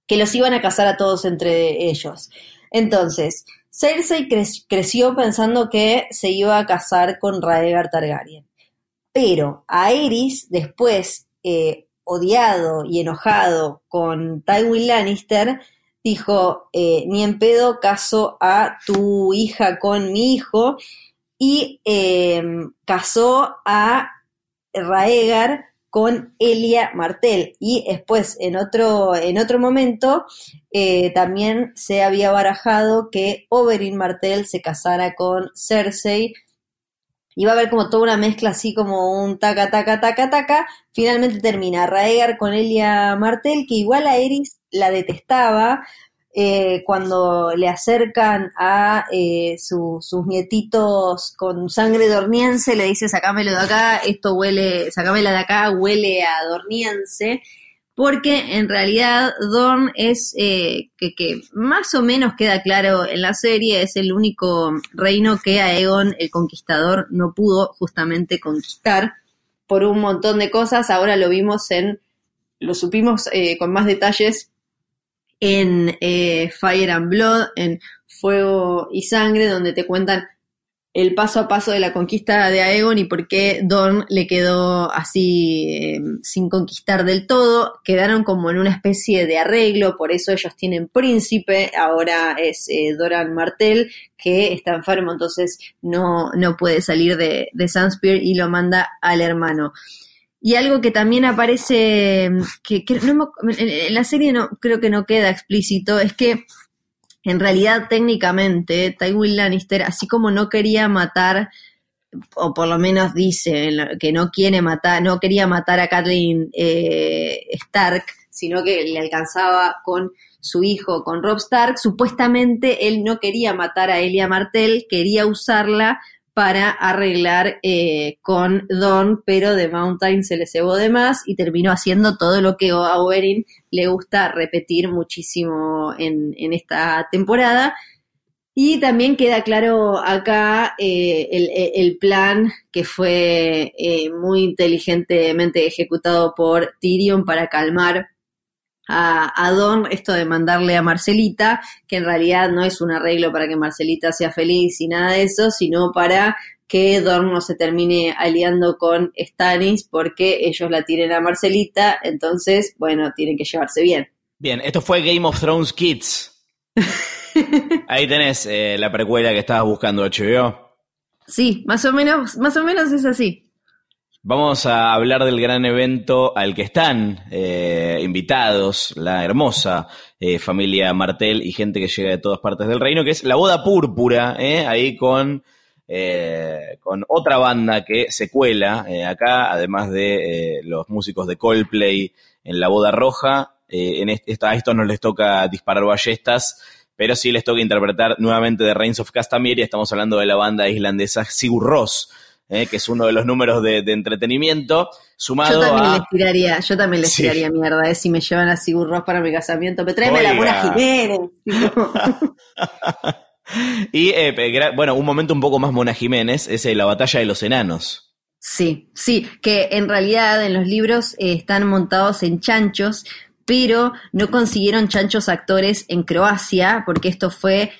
que los iban a casar a todos entre ellos. Entonces, Cersei creció pensando que se iba a casar con Raegar Targaryen. Pero Aerys, después, eh, odiado y enojado con Tywin Lannister, dijo, eh, ni en pedo caso a tu hija con mi hijo, y em, casó a Raegar con Elia Martel. Y después, en otro, en otro momento, eh, también se había barajado que Oberyn Martel se casara con Cersei. Iba a haber como toda una mezcla así como un taca, taca, taca, taca. Finalmente termina Raegar con Elia Martel, que igual a Eris la detestaba, eh, cuando le acercan a eh, sus nietitos con sangre dorniense, le dice, sacámelo de acá, esto huele, sacámela de acá, huele a dorniense, porque en realidad Dorn es, eh, que, más o menos queda claro en la serie, es el único reino que Aegon, el conquistador, no pudo justamente conquistar por un montón de cosas, ahora lo vimos en, lo supimos con más detalles en eh, Fire and Blood, en Fuego y Sangre, donde te cuentan el paso a paso de la conquista de Aegon y por qué Dorn le quedó así em, sin conquistar del todo. Quedaron como en una especie de arreglo, por eso ellos tienen príncipe, ahora es eh, Doran Martel, que está enfermo, entonces no, no puede salir de, de Sunspear y lo manda al hermano. Y algo que también aparece, que, en la serie no, creo que no queda explícito, es que en realidad técnicamente Tywin Lannister, así como no quería matar, o por lo menos dice que no quiere matar, no quería matar a Kathleen eh, Stark, sino que le alcanzaba con su hijo, con Rob Stark, supuestamente él no quería matar a Elia Martell, quería usarla para arreglar eh, con Don, pero de Mountain se le cebó de más y terminó haciendo todo lo que a Oberyn le gusta repetir muchísimo en, esta temporada. Y también queda claro acá eh, el, plan que fue eh, muy inteligentemente ejecutado por Tyrion para calmar a, Don esto de mandarle a Marcelita, que en realidad no es un arreglo para que Marcelita sea feliz y nada de eso, sino para que Don no se termine aliando con Stannis porque ellos la tienen a Marcelita, entonces, bueno, tienen que llevarse bien. Bien, esto fue Game of Thrones Kids. Ahí tenés eh, la precuela que estabas buscando, HBO. Sí, más o menos, más o menos es así. Vamos a hablar del gran evento al que están eh, invitados la hermosa eh, familia Martel y gente que llega de todas partes del reino, que es la boda púrpura, eh, ahí con, con otra banda que se cuela acá, además de los músicos de Coldplay en la boda roja. en a estos no les toca disparar ballestas, pero sí les toca interpretar nuevamente de Reigns of Castamere y estamos hablando de la banda islandesa Sigur Rós eh, que es uno de los números de, entretenimiento, sumado yo también a... Les tiraría, yo también les tiraría mierda, eh, si me llevan a Sigur Ross para mi casamiento, pero tráeme la buena Jiménez. y, eh, bueno, un momento un poco más Mona Jiménez es la batalla de los enanos. Sí, sí, que en realidad en los libros están montados en chanchos, pero no consiguieron chanchos actores en Croacia, porque esto fue,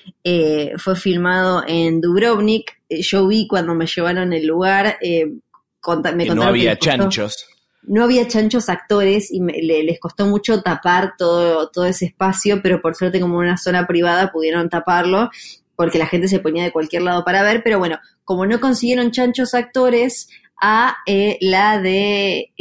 fue filmado en Dubrovnik, eh, yo vi cuando me llevaron el lugar, eh, me no había chanchos. No había chanchos actores y les costó mucho tapar todo, todo ese espacio, pero por suerte como una zona privada pudieron taparlo porque la gente se ponía de cualquier lado para ver, pero bueno, como no consiguieron chanchos actores, a eh, la de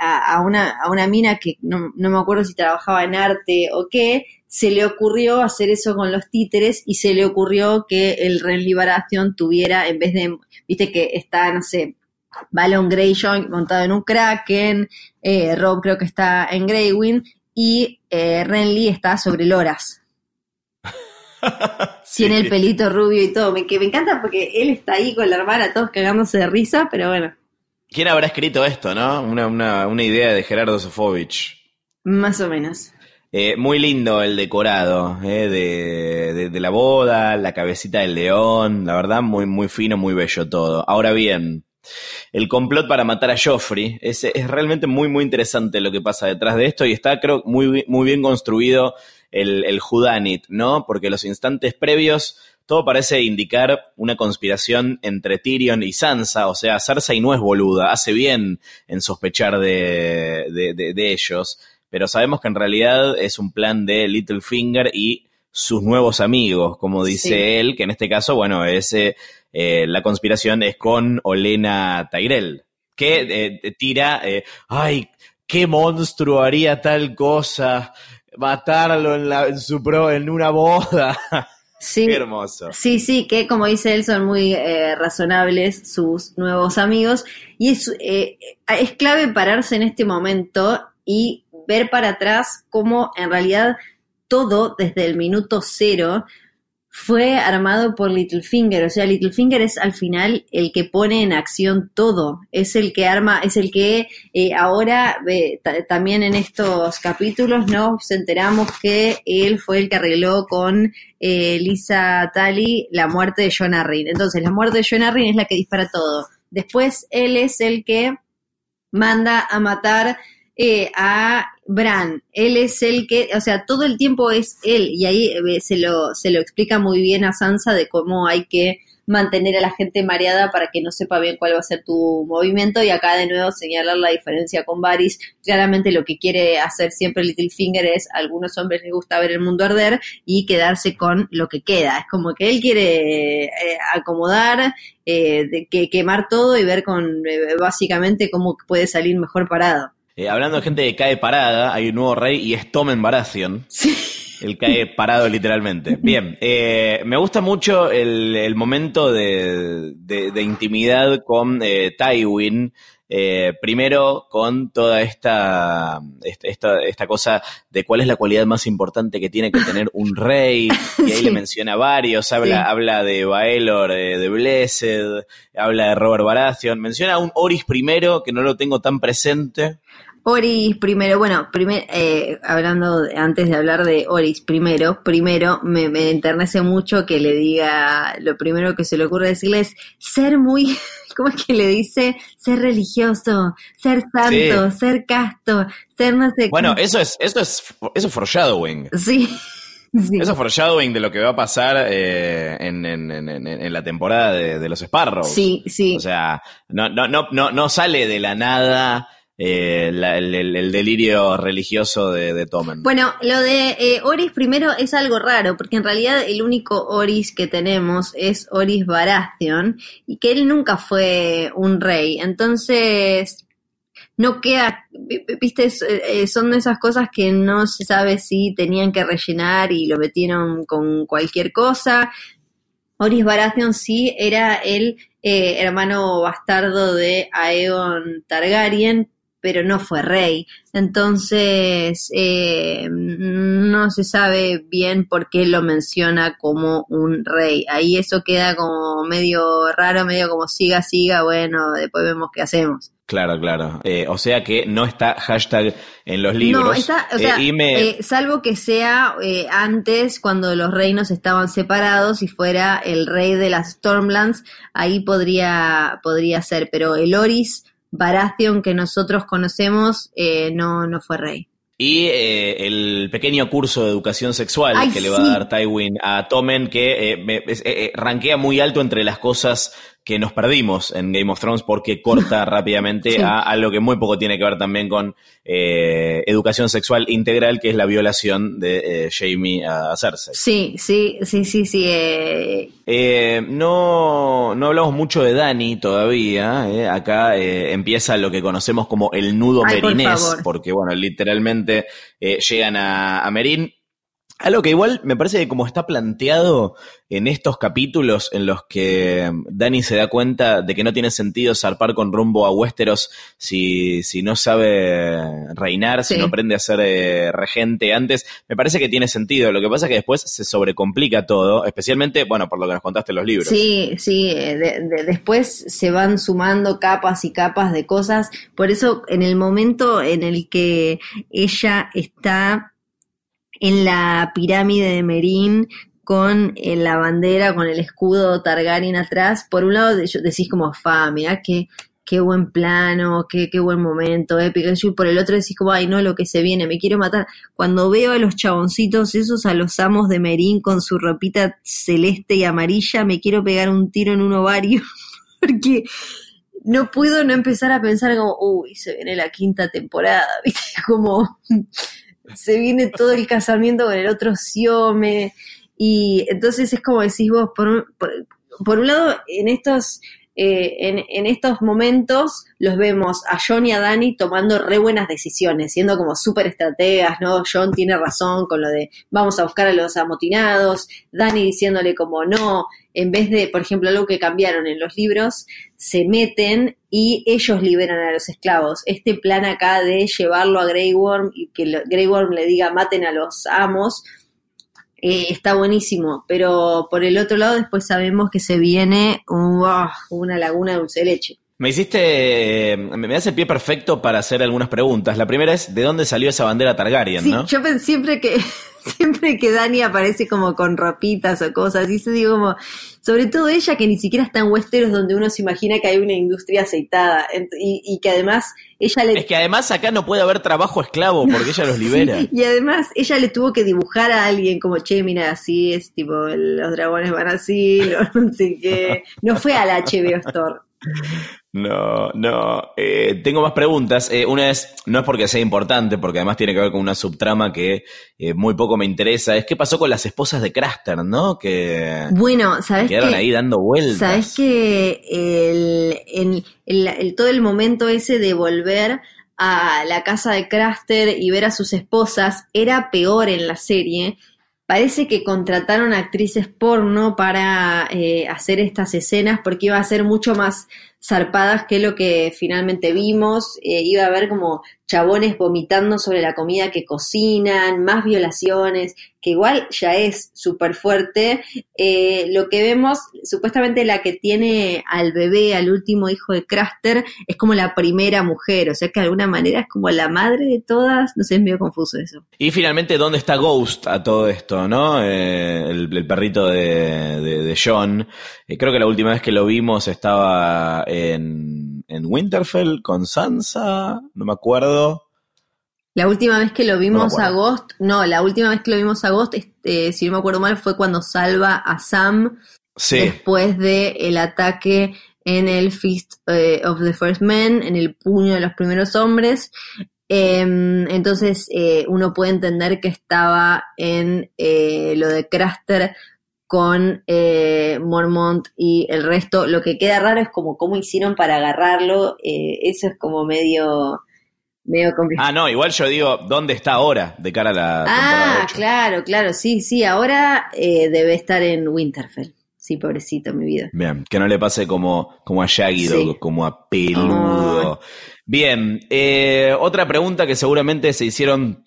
a, una, a una mina que no, no, me acuerdo si trabajaba en arte o qué, se le ocurrió hacer eso con los títeres y se le ocurrió que el Ren Liberación tuviera, en vez de, viste que está, no sé, Balon Greyjoy montado en un Kraken, eh, Rob creo que está en Greywin y eh, Renly está sobre Loras. Tiene el pelito rubio y todo, me, que me encanta porque él está ahí con la hermana, todos cagándose de risa, pero bueno. ¿Quién habrá escrito esto, no? Una, una, una idea de Gerardo Sofovich. Más o menos. Eh, muy lindo el decorado eh, de, de, la boda, la cabecita del león, la verdad, muy, muy fino, muy bello todo. Ahora bien, el complot para matar a Joffrey es, es realmente muy, muy interesante lo que pasa detrás de esto y está, creo, muy, muy bien construido el, el Judanit, ¿no? Porque los instantes previos todo parece indicar una conspiración entre Tyrion y Sansa, o sea, Cersei no es boluda, hace bien en sospechar de, de, de ellos pero sabemos que en realidad es un plan de Littlefinger y sus nuevos amigos, como dice él, que en este caso, bueno, ese, eh, la conspiración es con Olena Tyrell, que eh, tira, eh, ay, qué monstruo haría tal cosa, matarlo en, la, en, su pro, en una boda. Sí, Qué hermoso. Sí, sí, que como dice él, son muy razonables sus nuevos amigos. Y es, es clave pararse en este momento y ver para atrás cómo en realidad todo desde el minuto cero fue armado por Littlefinger. O sea, Littlefinger es al final el que pone en acción todo. Es el que arma, es el que eh, ahora también en estos capítulos nos enteramos que él fue el que arregló con eh, Lisa Tally la muerte de John Arryn. Entonces, la muerte de John Arryn es la que dispara todo. Después, él es el que manda a matar eh, a Bran. Él es el que, o sea, todo el tiempo es él y ahí eh, se lo, se lo explica muy bien a Sansa de cómo hay que mantener a la gente mareada para que no sepa bien cuál va a ser tu movimiento y acá de nuevo señalar la diferencia con Varys. Claramente lo que quiere hacer siempre Littlefinger es a algunos hombres les gusta ver el mundo arder y quedarse con lo que queda. Es como que él quiere eh, acomodar, de, que quemar todo y ver con básicamente cómo puede salir mejor parado. Eh, hablando de gente que cae parada, hay un nuevo rey y es Tommen Baratheon. Sí. Él cae parado literalmente. Bien, eh, me gusta mucho el, momento de, intimidad con eh, Tywin. primero con toda esta, esta, esta, cosa de cuál es la cualidad más importante que tiene que tener un rey, y ahí le menciona varios, habla, habla de Baelor, de Blessed, habla de Robert Baratheon, menciona un Oris primero, que no lo tengo tan presente. Oris primero, bueno, primer, eh, hablando antes de hablar de Oris primero, primero me, me, enternece mucho que le diga, lo primero que se le ocurre decirle es ser muy, ¿cómo es que le dice? Ser religioso, ser santo, ser casto, ser no sé Bueno, eso es, eso es, eso es foreshadowing. Sí. Sí. Eso es foreshadowing de lo que va a pasar eh, en, en, en, en, la temporada de, de, los Sparrows. Sí, sí. O sea, no, no, no, no, no sale de la nada eh, el, delirio religioso de, de. Bueno, lo de eh, Oris primero es algo raro, porque en realidad el único Oris que tenemos es Oris Baratheon, y que él nunca fue un rey. Entonces, no queda, viste, eh, son de esas cosas que no se sabe si tenían que rellenar y lo metieron con cualquier cosa. Oris Baratheon sí era el hermano bastardo de Aegon Targaryen, pero no fue rey. Entonces, eh, no se sabe bien por qué lo menciona como un rey. Ahí eso queda como medio raro, medio como siga, siga, bueno, después vemos qué hacemos. Claro, claro. Eh, o sea que no está hashtag en los libros. No, está, o sea, eh, salvo que sea antes, cuando los reinos estaban separados y fuera el rey de las Stormlands, ahí podría, podría ser, pero el Oris Baratheon que nosotros conocemos eh, no, no fue rey. Y eh, el pequeño curso de educación sexual que le va a dar Tywin a Tommen, que eh, eh rankea muy alto entre las cosas que nos perdimos en Game of Thrones porque corta rápidamente a algo que muy poco tiene que ver también con eh, educación sexual integral, que es la violación de eh, Jamie a Cersei. Sí, sí, sí, sí, sí. Eh. no, no hablamos mucho de Dani todavía. Acá empieza lo que conocemos como el nudo merinés, porque bueno, literalmente llegan a, a Merín algo que igual me parece que como está planteado en estos capítulos en los que Dani se da cuenta de que no tiene sentido zarpar con rumbo a Westeros si, si no sabe reinar, si no aprende a ser eh, regente antes, me parece que tiene sentido. Lo que pasa es que después se sobrecomplica todo, especialmente, bueno, por lo que nos contaste en los libros. Sí, sí, eh, después se van sumando capas y capas de cosas. Por eso, en el momento en el que ella está en la pirámide de Merín con eh, la bandera, con el escudo Targaryen atrás. Por un lado decís como, fa, mirá qué, qué buen plano, qué, qué buen momento, épico. Y por el otro decís como, ay no, lo que se viene, me quiero matar. Cuando veo a los chaboncitos esos, a los amos de Merín con su ropita celeste y amarilla, me quiero pegar un tiro en un ovario. Porque no puedo no empezar a pensar como, uy, se viene la quinta temporada, ¿viste? Como se viene todo el casamiento con el otro Siome. Y entonces es como decís vos, por, por, un lado, en estos, eh, en, estos momentos los vemos a John y a Dani tomando re buenas decisiones, siendo como súper estrategas, ¿no? John tiene razón con lo de vamos a buscar a los amotinados, Dani diciéndole como no, en vez de, por ejemplo, algo que cambiaron en los libros, se meten y ellos liberan a los esclavos. Este plan acá de llevarlo a Grey Worm y que Grey Worm le diga maten a los amos, eh, está buenísimo, pero por el otro lado después sabemos que se viene una laguna de dulce leche. Me hiciste, me hace pie perfecto para hacer algunas preguntas. La primera es, ¿de dónde salió esa bandera Targaryen, sí, Yo pensé siempre que, siempre que Dani aparece como con ropitas o cosas, y se digo como, sobre todo ella que ni siquiera está en Westeros donde uno se imagina que hay una industria aceitada, y, que además ella le... Es que además acá no puede haber trabajo esclavo porque ella los libera. y además ella le tuvo que dibujar a alguien como, che, mira, así es, tipo, los dragones van así, no, sé qué. No fue al HBO Store. No, no. Eh, tengo más preguntas. Eh, una es, no es porque sea importante, porque además tiene que ver con una subtrama que eh, muy poco me interesa. Es qué pasó con las esposas de Craster, ¿no? Que bueno, ¿sabes quedaron ahí dando vueltas. Sabes que el, el, todo el momento ese de volver a la casa de Craster y ver a sus esposas era peor en la serie Parece que contrataron actrices porno para eh, hacer estas escenas porque iba a ser mucho más zarpadas que lo que finalmente vimos. Eh, iba a haber como chabones vomitando sobre la comida que cocinan, más violaciones, que igual ya es súper fuerte. Eh, lo que vemos, supuestamente la que tiene al bebé, al último hijo de Craster, es como la primera mujer, o sea que de alguna manera es como la madre de todas, no sé, es medio confuso eso. Y finalmente, ¿dónde está Ghost a todo esto, no? Eh, el, perrito de, John. creo que la última vez que lo vimos estaba en, en Winterfell con Sansa, no me acuerdo. La última vez que lo vimos a Ghost, no, la última vez que lo vimos a Ghost, este, si no me acuerdo mal, fue cuando salva a Sam después del el ataque en el Feast eh, of the First Men, en el puño de los primeros hombres. Em, entonces eh, uno puede entender que estaba en eh, lo de Craster con eh, Mormont y el resto. Lo que queda raro es como cómo hicieron para agarrarlo. Eh, eso es como medio, medio complicado. Ah, no, igual yo digo, ¿dónde está ahora de cara a la... Ah, claro, claro, sí, sí, ahora eh, debe estar en Winterfell. Sí, pobrecito, mi vida. Bien, que no le pase como, como a Shaggy, como a Peludo. Bien, eh, otra pregunta que seguramente se hicieron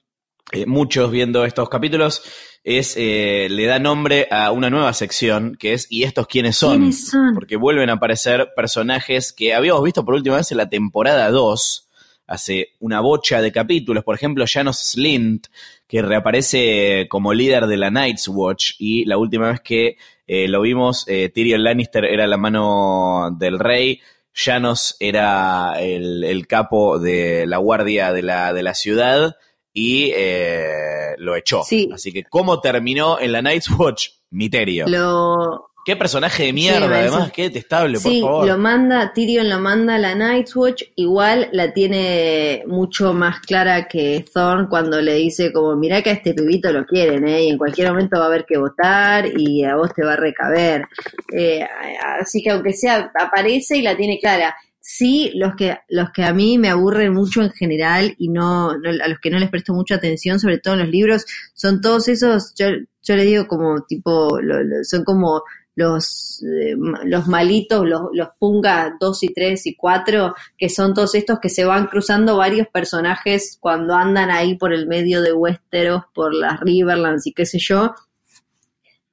muchos viendo estos capítulos es eh, le da nombre a una nueva sección que es ¿Y estos quiénes son? Porque vuelven a aparecer personajes que habíamos visto por última vez en la temporada 2, hace una bocha de capítulos. Por ejemplo, Janos Slint, que reaparece como líder de la Night's Watch y la última vez que eh, lo vimos, eh, Tyrion Lannister era la mano del rey. Janos era el, el capo de la guardia de la, de la ciudad y eh, lo echó. Así que, ¿cómo terminó en la Night's Watch? Miterio. Lo... Qué personaje de mierda, además, qué detestable, por favor. lo manda, Tyrion lo manda a la Night's Watch, igual la tiene mucho más clara que Thorn cuando le dice como, mirá que a este pibito lo quieren, ¿eh? y en cualquier momento va a haber que votar y a vos te va a recaber. Eh, así que aunque sea, aparece y la tiene clara sí los que los que a mí me aburren mucho en general y no, a los que no les presto mucha atención sobre todo en los libros son todos esos yo, yo les digo como tipo son como los eh, los malitos los, los punga 2 y 3 y 4 que son todos estos que se van cruzando varios personajes cuando andan ahí por el medio de Westeros por las Riverlands y qué sé yo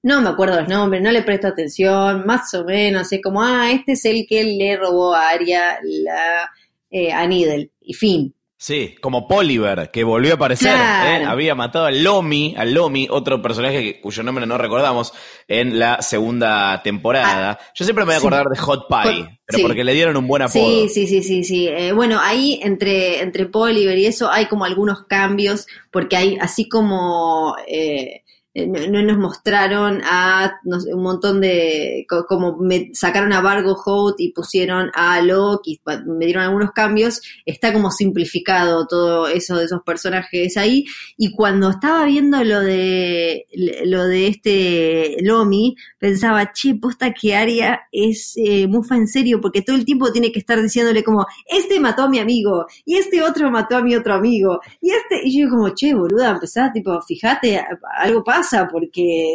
no me acuerdo los nombres, no le presto atención, más o menos, es como, ah, este es el que le robó a Aria la, eh, a Needle, y fin. Sí, como Poliver, que volvió a aparecer. Claro. ¿eh? Había matado al Lomi, al Lomi, otro personaje que- cuyo nombre no recordamos, en la segunda temporada. Yo siempre me voy a Ah, sí. acordar de Hot Pie, Hot- pero sí. porque le dieron un buen apodo. Sí, sí, sí, sí, sí. Eh, bueno, ahí entre, entre Poliver y eso hay como algunos cambios, porque hay así como eh, no, no nos mostraron a no un montón de, co- como me sacaron a Bargo Hout y pusieron a Loki, pa- me dieron algunos cambios, está como simplificado todo eso de esos personajes ahí, y cuando estaba viendo lo de lo de este Lomi, pensaba, che, posta que Aria es eh, mufa en serio, porque todo el tiempo tiene que estar diciéndole como, este mató a mi amigo, y este otro mató a mi otro amigo, y este, y yo como, che, boluda, empezá, tipo, fíjate, algo pasa, porque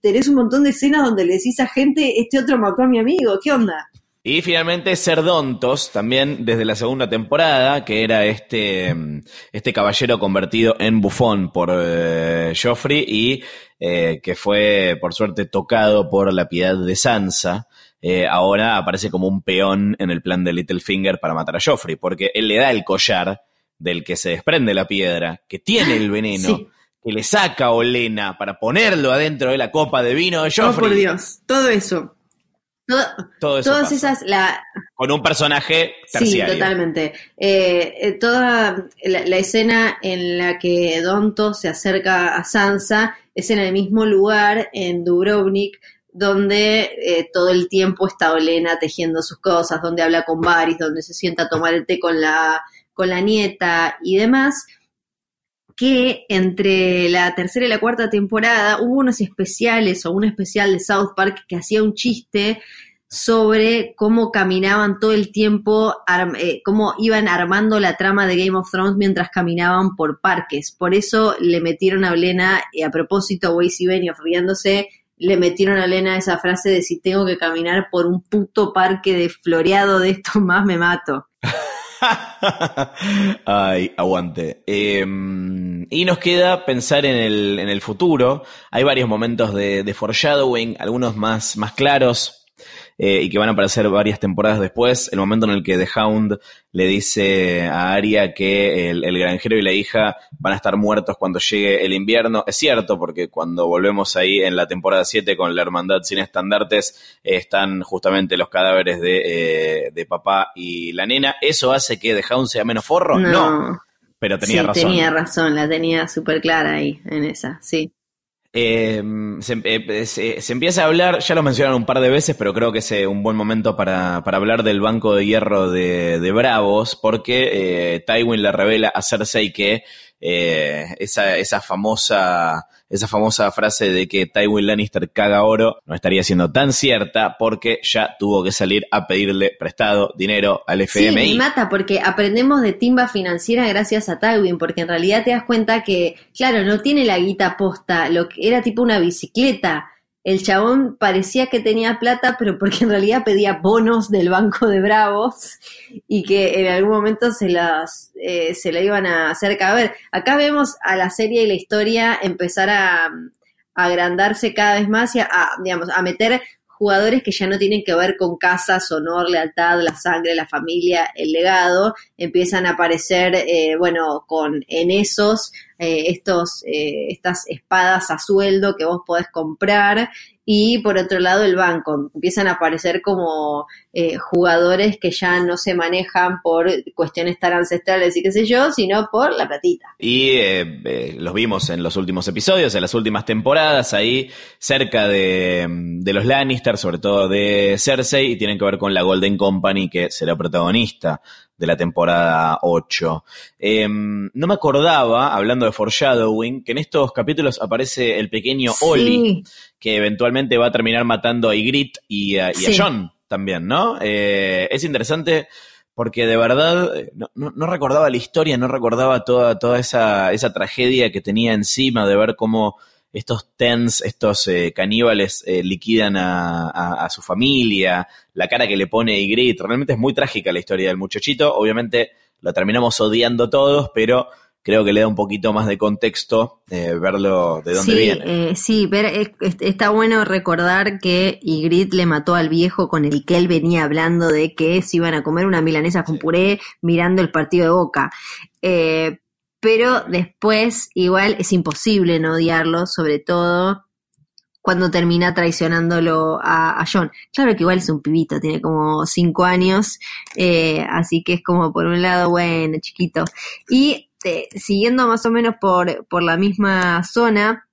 tenés un montón de escenas donde le decís a gente, este otro mató a mi amigo, ¿qué onda? Y finalmente Cerdontos, también desde la segunda temporada, que era este, este caballero convertido en bufón por eh, Joffrey y eh, que fue, por suerte, tocado por la piedad de Sansa. eh, ahora aparece como un peón en el plan de Littlefinger para matar a Joffrey, porque él le da el collar del que se desprende la piedra, que tiene el veneno, Sí. Que le saca a Olena para ponerlo adentro de la copa de vino de Oh, Joffrey. por Dios, todo eso. Todo- Todo eso todas pasa. esas, la, Con un personaje Sí, terciario. totalmente. Eh, eh, toda la, la escena en la que Donto se acerca a Sansa es en el mismo lugar, en Dubrovnik, donde eh, todo el tiempo está Olena tejiendo sus cosas, donde habla con Varys, donde se sienta a tomar el té con la, con la nieta y demás que entre la tercera y la cuarta temporada hubo unos especiales o un especial de South Park que hacía un chiste sobre cómo caminaban todo el tiempo, eh, cómo iban armando la trama de Game of Thrones mientras caminaban por parques. Por eso le metieron a Olena, y a propósito, Weiss y Benioff riéndose, le metieron a Olena esa frase de si tengo que caminar por un puto parque de floreado de esto más me mato. Ay, aguante. Eh, y nos queda pensar en el, en el futuro. Hay varios momentos de, de foreshadowing, algunos más, más claros. Eh, y que van a aparecer varias temporadas después. El momento en el que The Hound le dice a Arya que el, el granjero y la hija van a estar muertos cuando llegue el invierno. Es cierto, porque cuando volvemos ahí en la temporada 7 con la hermandad sin estandartes, eh, están justamente los cadáveres de, eh, de papá y la nena. ¿Eso hace que The Hound sea menos forro? No, pero tenía sí, razón. tenía razón, la tenía súper clara ahí, en esa, sí. Eh, se, eh, se- empieza a hablar, ya lo mencionaron un par de veces, pero creo que es eh, un buen momento para, hablar del banco de hierro de, Bravos, porque eh, Tywin le revela a Cersei que eh, esa, esa famosa esa famosa frase de que Tywin Lannister caga oro no estaría siendo tan cierta porque ya tuvo que salir a pedirle prestado dinero al Sí, FMI. me mata porque aprendemos de timba financiera gracias a Tywin, porque en realidad te das cuenta que, claro, no tiene la guita posta, lo que era tipo una bicicleta. El chabón parecía que tenía plata, pero porque en realidad pedía bonos del Banco de Bravos y que en algún momento se las eh, se la iban a hacer caber. Acá vemos a la serie y la historia empezar a, a agrandarse cada vez más y a, a, digamos, a meter jugadores que ya no tienen que ver con casas, honor, lealtad, la sangre, la familia, el legado, empiezan a aparecer, eh, bueno, con en esos, eh, estos, eh, estas espadas a sueldo que vos podés comprar, y por otro lado el banco, empiezan a aparecer como eh, jugadores que ya no se manejan por cuestiones tan ancestrales y qué sé yo, sino por la platita. Y eh, eh, los vimos en los últimos episodios, en las últimas temporadas, ahí cerca de, de los Lannister, sobre todo de Cersei, y tienen que ver con la Golden Company, que será protagonista de la temporada 8. Eh, no me acordaba, hablando de foreshadowing, que en estos capítulos aparece el pequeño Oli, que eventualmente va a terminar matando a Ygritte y a, y a Sí. Jon también, ¿no? Eh, es interesante porque de verdad eh, no, no- no recordaba la historia, no recordaba toda, toda esa, esa tragedia que tenía encima de ver cómo estos tens, estos eh, caníbales eh, liquidan a, a- a su familia, la cara que le pone Ygritte, realmente es muy trágica la historia del muchachito, obviamente lo terminamos odiando todos, pero creo que le da un poquito más de contexto eh, verlo de dónde sí, viene. eh, sí, ver, es- es- está bueno recordar que Ygritte le mató al viejo con el que él venía hablando de que se iban a comer una milanesa con puré mirando el partido de Boca. Eh, pero después igual es imposible no odiarlo, sobre todo cuando termina traicionándolo a, John. Claro que igual es un pibito, tiene como cinco años, eh, así que es como por un lado, bueno, chiquito. Y eh, siguiendo más o menos por, por la misma zona,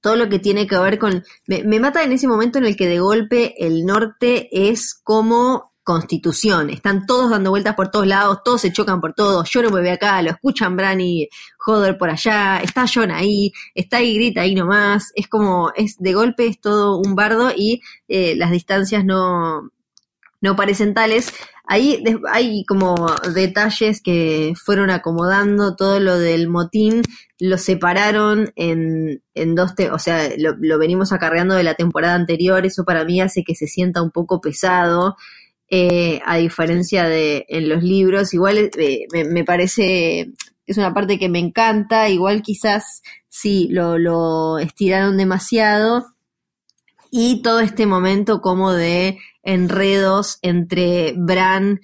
todo lo que tiene que ver con... Me mata en ese momento en el que de golpe el norte es como constitución, están todos dando vueltas por todos lados, todos se chocan por todos, yo no me veo acá, lo escuchan Bran y Hodor por allá, está John ahí, está y grita ahí nomás, es como, es de golpe es todo un bardo y eh, las distancias no, no parecen tales. Ahí hay como detalles que fueron acomodando todo lo del motín, lo separaron en, en dos, te- o sea, lo, lo venimos acarreando de la temporada anterior, eso para mí hace que se sienta un poco pesado, eh, a diferencia de en los libros, igual eh, me, me parece, es una parte que me encanta, igual quizás sí, lo, lo estiraron demasiado, y todo este momento como de enredos entre Bran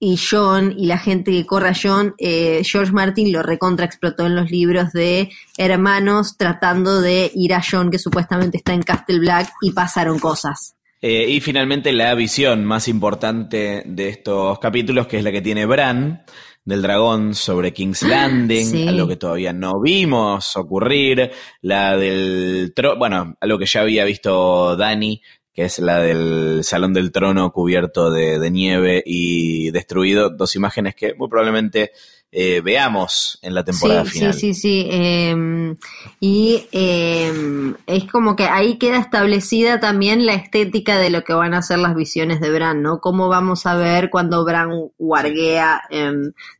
y John y la gente que corre a John, eh, George Martin lo recontra explotó en los libros de hermanos tratando de ir a John que supuestamente está en Castle Black y pasaron cosas. Eh, y finalmente la visión más importante de estos capítulos, que es la que tiene Bran del dragón sobre King's Landing, Sí. algo que todavía no vimos ocurrir, la del trono, bueno, algo que ya había visto Dani, que es la del Salón del Trono cubierto de, de nieve y destruido, dos imágenes que muy probablemente eh, veamos en la temporada sí, final. Sí, sí, sí. eh, y eh, es como que ahí queda establecida también la estética de lo que van a ser las visiones de Bran, ¿no? Cómo vamos a ver cuando Bran guarguea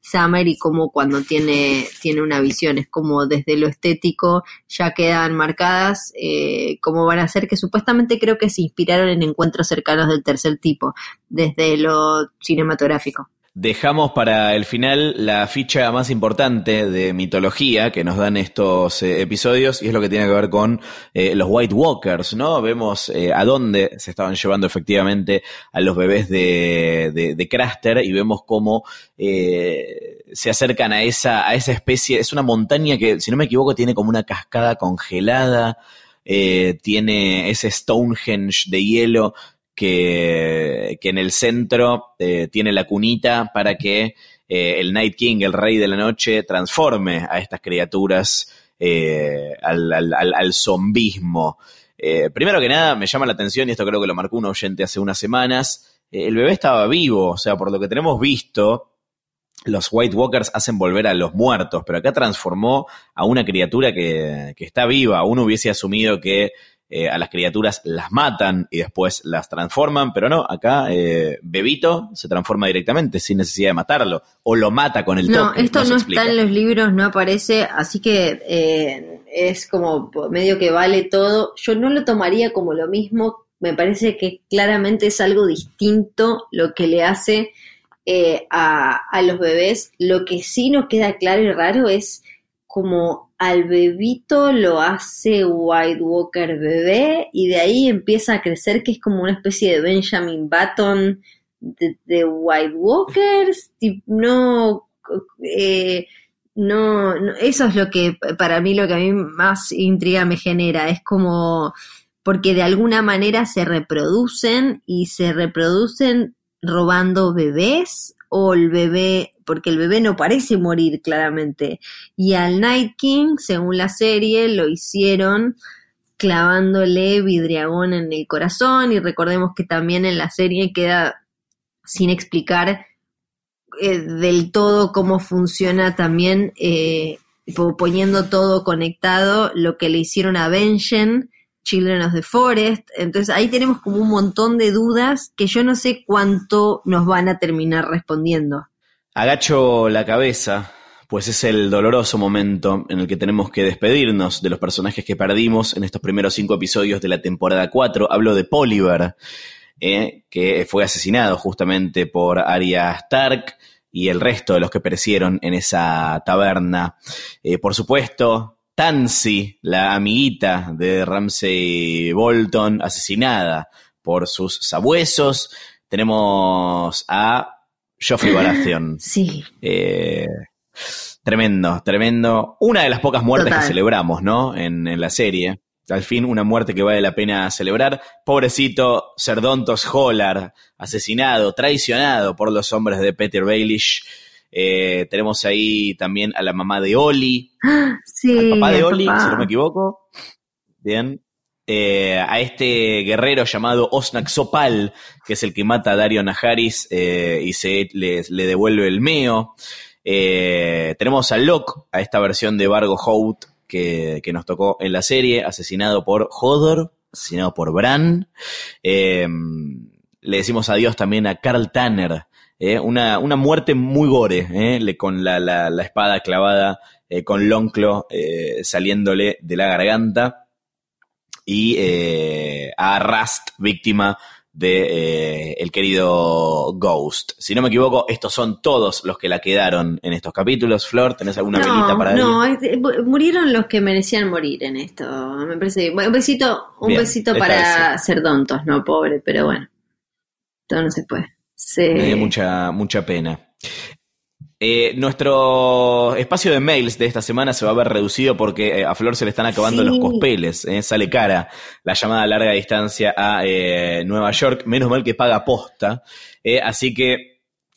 Summer y cómo cuando tiene, tiene una visión. Es como desde lo estético ya quedan marcadas eh, cómo van a ser, que supuestamente creo que se inspiraron en encuentros cercanos del tercer tipo, desde lo cinematográfico. Dejamos para el final la ficha más importante de mitología que nos dan estos eh, episodios y es lo que tiene que ver con eh, los White Walkers, ¿no? Vemos eh, a dónde se estaban llevando efectivamente a los bebés de, de, Craster y vemos cómo se acercan a esa, a esa especie, es una montaña que, si no me equivoco, tiene como una cascada congelada, tiene ese Stonehenge de hielo que, que en el centro eh, tiene la cunita para que eh, el Night King, el rey de la noche, transforme a estas criaturas eh, al, al, al, al zombismo. Primero que nada, me llama la atención, y esto creo que lo marcó un oyente hace unas semanas, el bebé estaba vivo, o sea, por lo que tenemos visto, los White Walkers hacen volver a los muertos, pero acá transformó a una criatura que, que está viva. Uno hubiese asumido que eh, a las criaturas las matan y después las transforman, pero no, acá eh, Bebito se transforma directamente sin necesidad de matarlo, o lo mata con el No, toque. esto no, está en los libros, no aparece, así que eh, es como medio que vale todo. Yo no lo tomaría como lo mismo, me parece que claramente es algo distinto lo que le hace a, a los bebés. Lo que sí nos queda claro y raro es como al bebito lo hace White Walker bebé y de ahí empieza a crecer que es como una especie de Benjamin Button de, White Walkers, no, eh, no, no, eso es lo que para mí lo que a mí más intriga me genera, es como porque de alguna manera se reproducen y se reproducen robando bebés o el bebé, porque el bebé no parece morir claramente. Y al Night King, según la serie, lo hicieron clavándole vidriagón en el corazón y recordemos que también en la serie queda sin explicar eh, del todo cómo funciona también eh, po- poniendo todo conectado lo que le hicieron a Benjen, Children of the Forest. Entonces ahí tenemos como un montón de dudas que yo no sé cuánto nos van a terminar respondiendo. Agacho la cabeza, pues es el doloroso momento en el que tenemos que despedirnos de los personajes que perdimos en estos primeros cinco episodios de la temporada 4. Hablo de Poliver, eh, que fue asesinado justamente por Arya Stark, y el resto de los que perecieron en esa taberna. Eh, por supuesto, Tansy, la amiguita de Ramsey Bolton, asesinada por sus sabuesos. Tenemos a Joffrey Baratheon. Sí. Eh, tremendo, tremendo. Una de las pocas muertes Total. que celebramos, ¿no? En, en la serie. Al fin, una muerte que vale la pena celebrar. Pobrecito Cerdontos Hollar, asesinado, traicionado por los hombres de Peter Baelish. Eh, tenemos ahí también a la mamá de Oli, Sí, al papá de Oli, papá. si no me equivoco. Bien. Eh, a este guerrero llamado Osnak Sopal, que es el que mata a Dario Najaris eh, y se le, le devuelve el meo. Tenemos a Locke, a esta versión de Vargo Hout que, que nos tocó en la serie, asesinado por Hodor, asesinado por Bran. Eh, le decimos adiós también a Carl Tanner, eh, una, una muerte muy gore, eh, le- con la, la- la espada clavada eh, con Lonclo eh, saliéndole de la garganta. Y eh, a Rust, víctima de el querido Ghost. Si no me equivoco, estos son todos los que la quedaron en estos capítulos. Flor, ¿tenés alguna velita para no, este, mu- murieron los que merecían morir en esto. Me parece. bueno, Un besito, un Bien, besito para ser tontos, no pobre, pero bueno. Todo no se puede. Me dio mucha, mucha pena. Eh, nuestro espacio de mails de esta semana se va a ver reducido porque eh, a Flor se le están acabando Sí. los cospeles. eh, sale cara la llamada a larga distancia a Nueva York. Menos mal que paga posta. así que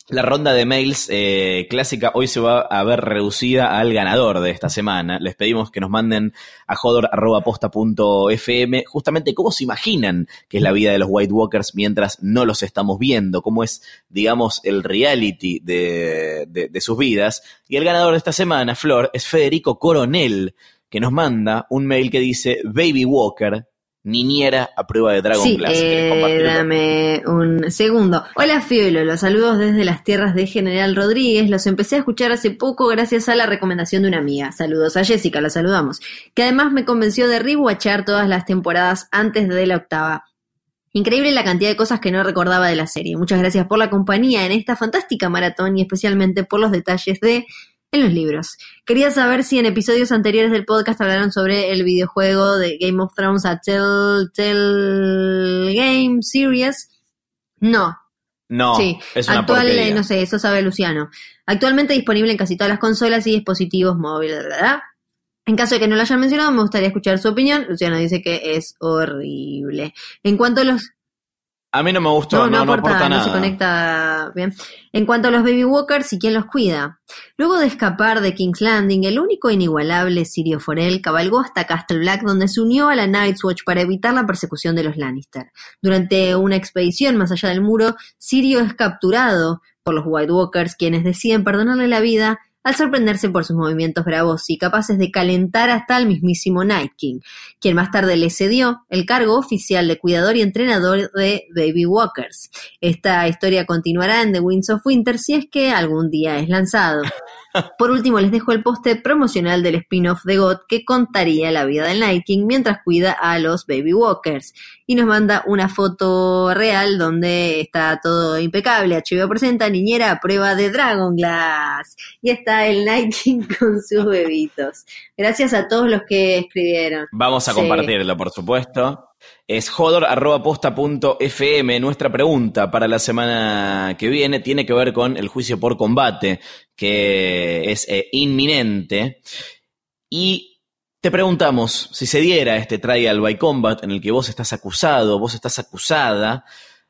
la ronda de mails eh, clásica hoy se va a ver reducida al ganador de esta semana. Les pedimos que nos manden a jodor.posta.fm justamente cómo se imaginan que es la vida de los White Walkers mientras no los estamos viendo, cómo es, digamos, el reality de, sus vidas. Y el ganador de esta semana, Flor, es Federico Coronel, que nos manda un mail que dice Baby Walker, niñera a prueba de Dragon Sí, Glass. ¿Querés eh, dame un segundo. Hola Fiolo, los saludos desde las tierras de General Rodríguez. Los empecé a escuchar hace poco gracias a la recomendación de una amiga. Saludos a Jessica, la saludamos. Que además me convenció de rewatchar todas las temporadas antes de la octava. Increíble la cantidad de cosas que no recordaba de la serie. Muchas gracias por la compañía en esta fantástica maratón y especialmente por los detalles de en los libros. Quería saber si en episodios anteriores del podcast hablaron sobre el videojuego de Game of Thrones a Telltale Game Series. No, No, sí. es una Actual, porquería. no sé, eso sabe Luciano. Actualmente disponible en casi todas las consolas y dispositivos móviles, ¿verdad? En caso de que no lo hayan mencionado, me gustaría escuchar su opinión. Luciano dice que es horrible. En cuanto a los A mí no me gustó, no, no, no, no aporta, nada. se conecta bien. En cuanto a los Baby Walkers y quién los cuida. Luego de escapar de King's Landing, el único inigualable Sirio Forel cabalgó hasta Castle Black, donde se unió a la Night's Watch para evitar la persecución de los Lannister. Durante una expedición más allá del muro, Sirio es capturado por los White Walkers, quienes deciden perdonarle la vida al sorprenderse por sus movimientos bravos y capaces de calentar hasta el mismísimo Night King, quien más tarde le cedió el cargo oficial de cuidador y entrenador de Baby Walkers. Esta historia continuará en The Winds of Winter si es que algún día es lanzado. Por último, les dejo el póster promocional del spin-off de God que contaría la vida del Night King mientras cuida a los Baby Walkers. Y nos manda una foto real donde está todo impecable. HBO presenta niñera a prueba de Dragon Glass. Y está el King con sus bebitos. Gracias a todos los que escribieron. Vamos a Sí. compartirlo, por supuesto. Es jodor.posta.fm. Nuestra pregunta para la semana que viene tiene que ver con el juicio por combate, que es eh, inminente. Y te preguntamos si se diera este trial by combat en el que vos estás acusado, vos estás acusada,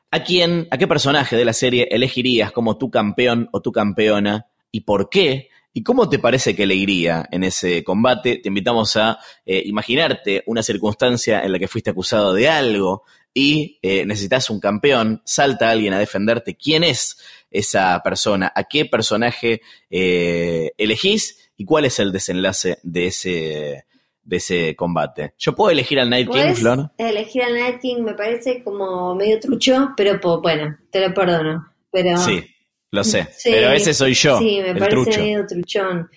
¿a quién, a qué personaje de la serie elegirías como tu campeón o tu campeona y por qué? ¿Y cómo te parece que le iría en ese combate? Te invitamos a eh, imaginarte una circunstancia en la que fuiste acusado de algo y eh, necesitas un campeón, salta alguien a defenderte. ¿Quién es esa persona? ¿A qué personaje eh, elegís? ¿Y cuál es el desenlace de ese, de ese combate? Yo puedo elegir al Night King, Flor. elegir al Night King, me parece como medio trucho, pero po- bueno, te lo perdono. Pero Sí, lo sé. Sí, pero ese soy yo, Sí, me el parece trucho. medio truchón.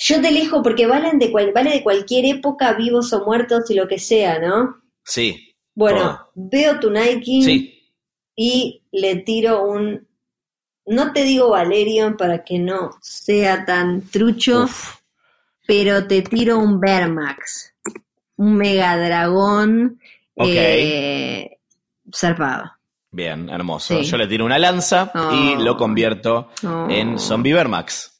Yo te elijo porque valen de cual, vale de cualquier época, vivos o muertos y lo que sea, ¿no? Sí, Bueno, Todo. veo tu Night King sí. y le tiro un no te digo Valerion para que no sea tan trucho, Uf. Pero te tiro un Vermax, un Mega Dragón Ok. eh, zarpado. Bien, hermoso. Sí. Yo le tiro una lanza y Oh. lo convierto Oh. en Zombie Vermax.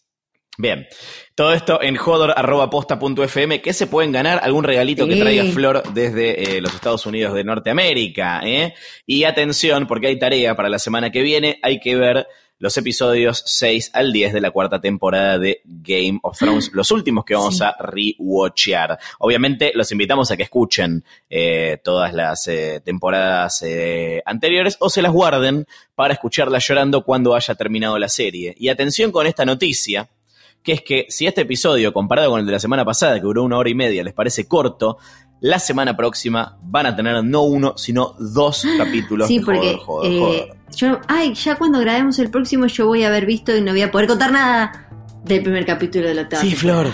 Bien. Todo esto en hodor.posta.fm. ¿Qué se pueden ganar? Algún regalito que traiga Flor desde eh, los Estados Unidos de Norteamérica. ¿eh? Y atención, porque hay tarea para la semana que viene. Hay que ver los episodios 6 al 10 de la cuarta temporada de Game of Thrones, los últimos que vamos Sí. a rewatchear. Obviamente los invitamos a que escuchen eh, todas las eh, temporadas eh, anteriores o se las guarden para escucharlas llorando cuando haya terminado la serie. Y atención con esta noticia, que es que si este episodio, comparado con el de la semana pasada, que duró una hora y media, les parece corto, la semana próxima van a tener no uno, sino dos capítulos Sí, porque Joder, Joder, eh, Joder. Yo, ay, ya cuando grabemos el próximo yo voy a haber visto y no voy a poder contar nada del primer capítulo de la octava Sí. Flor.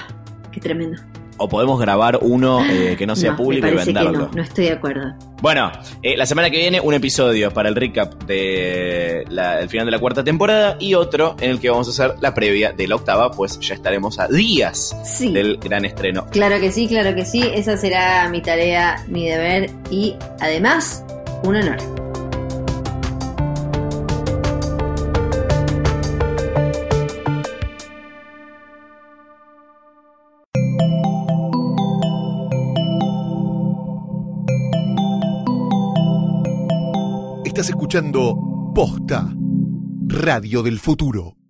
Qué tremendo. O podemos grabar uno eh, que no sea público y que venderlo. no, no estoy de acuerdo. Bueno, eh, la semana que viene un episodio para el recap del final de la cuarta temporada y otro en el que vamos a hacer la previa de la octava, pues ya estaremos a días Sí. del gran estreno. Claro que sí, claro que sí. Esa será mi tarea, mi deber y además un honor. Escuchando Posta, Radio del Futuro.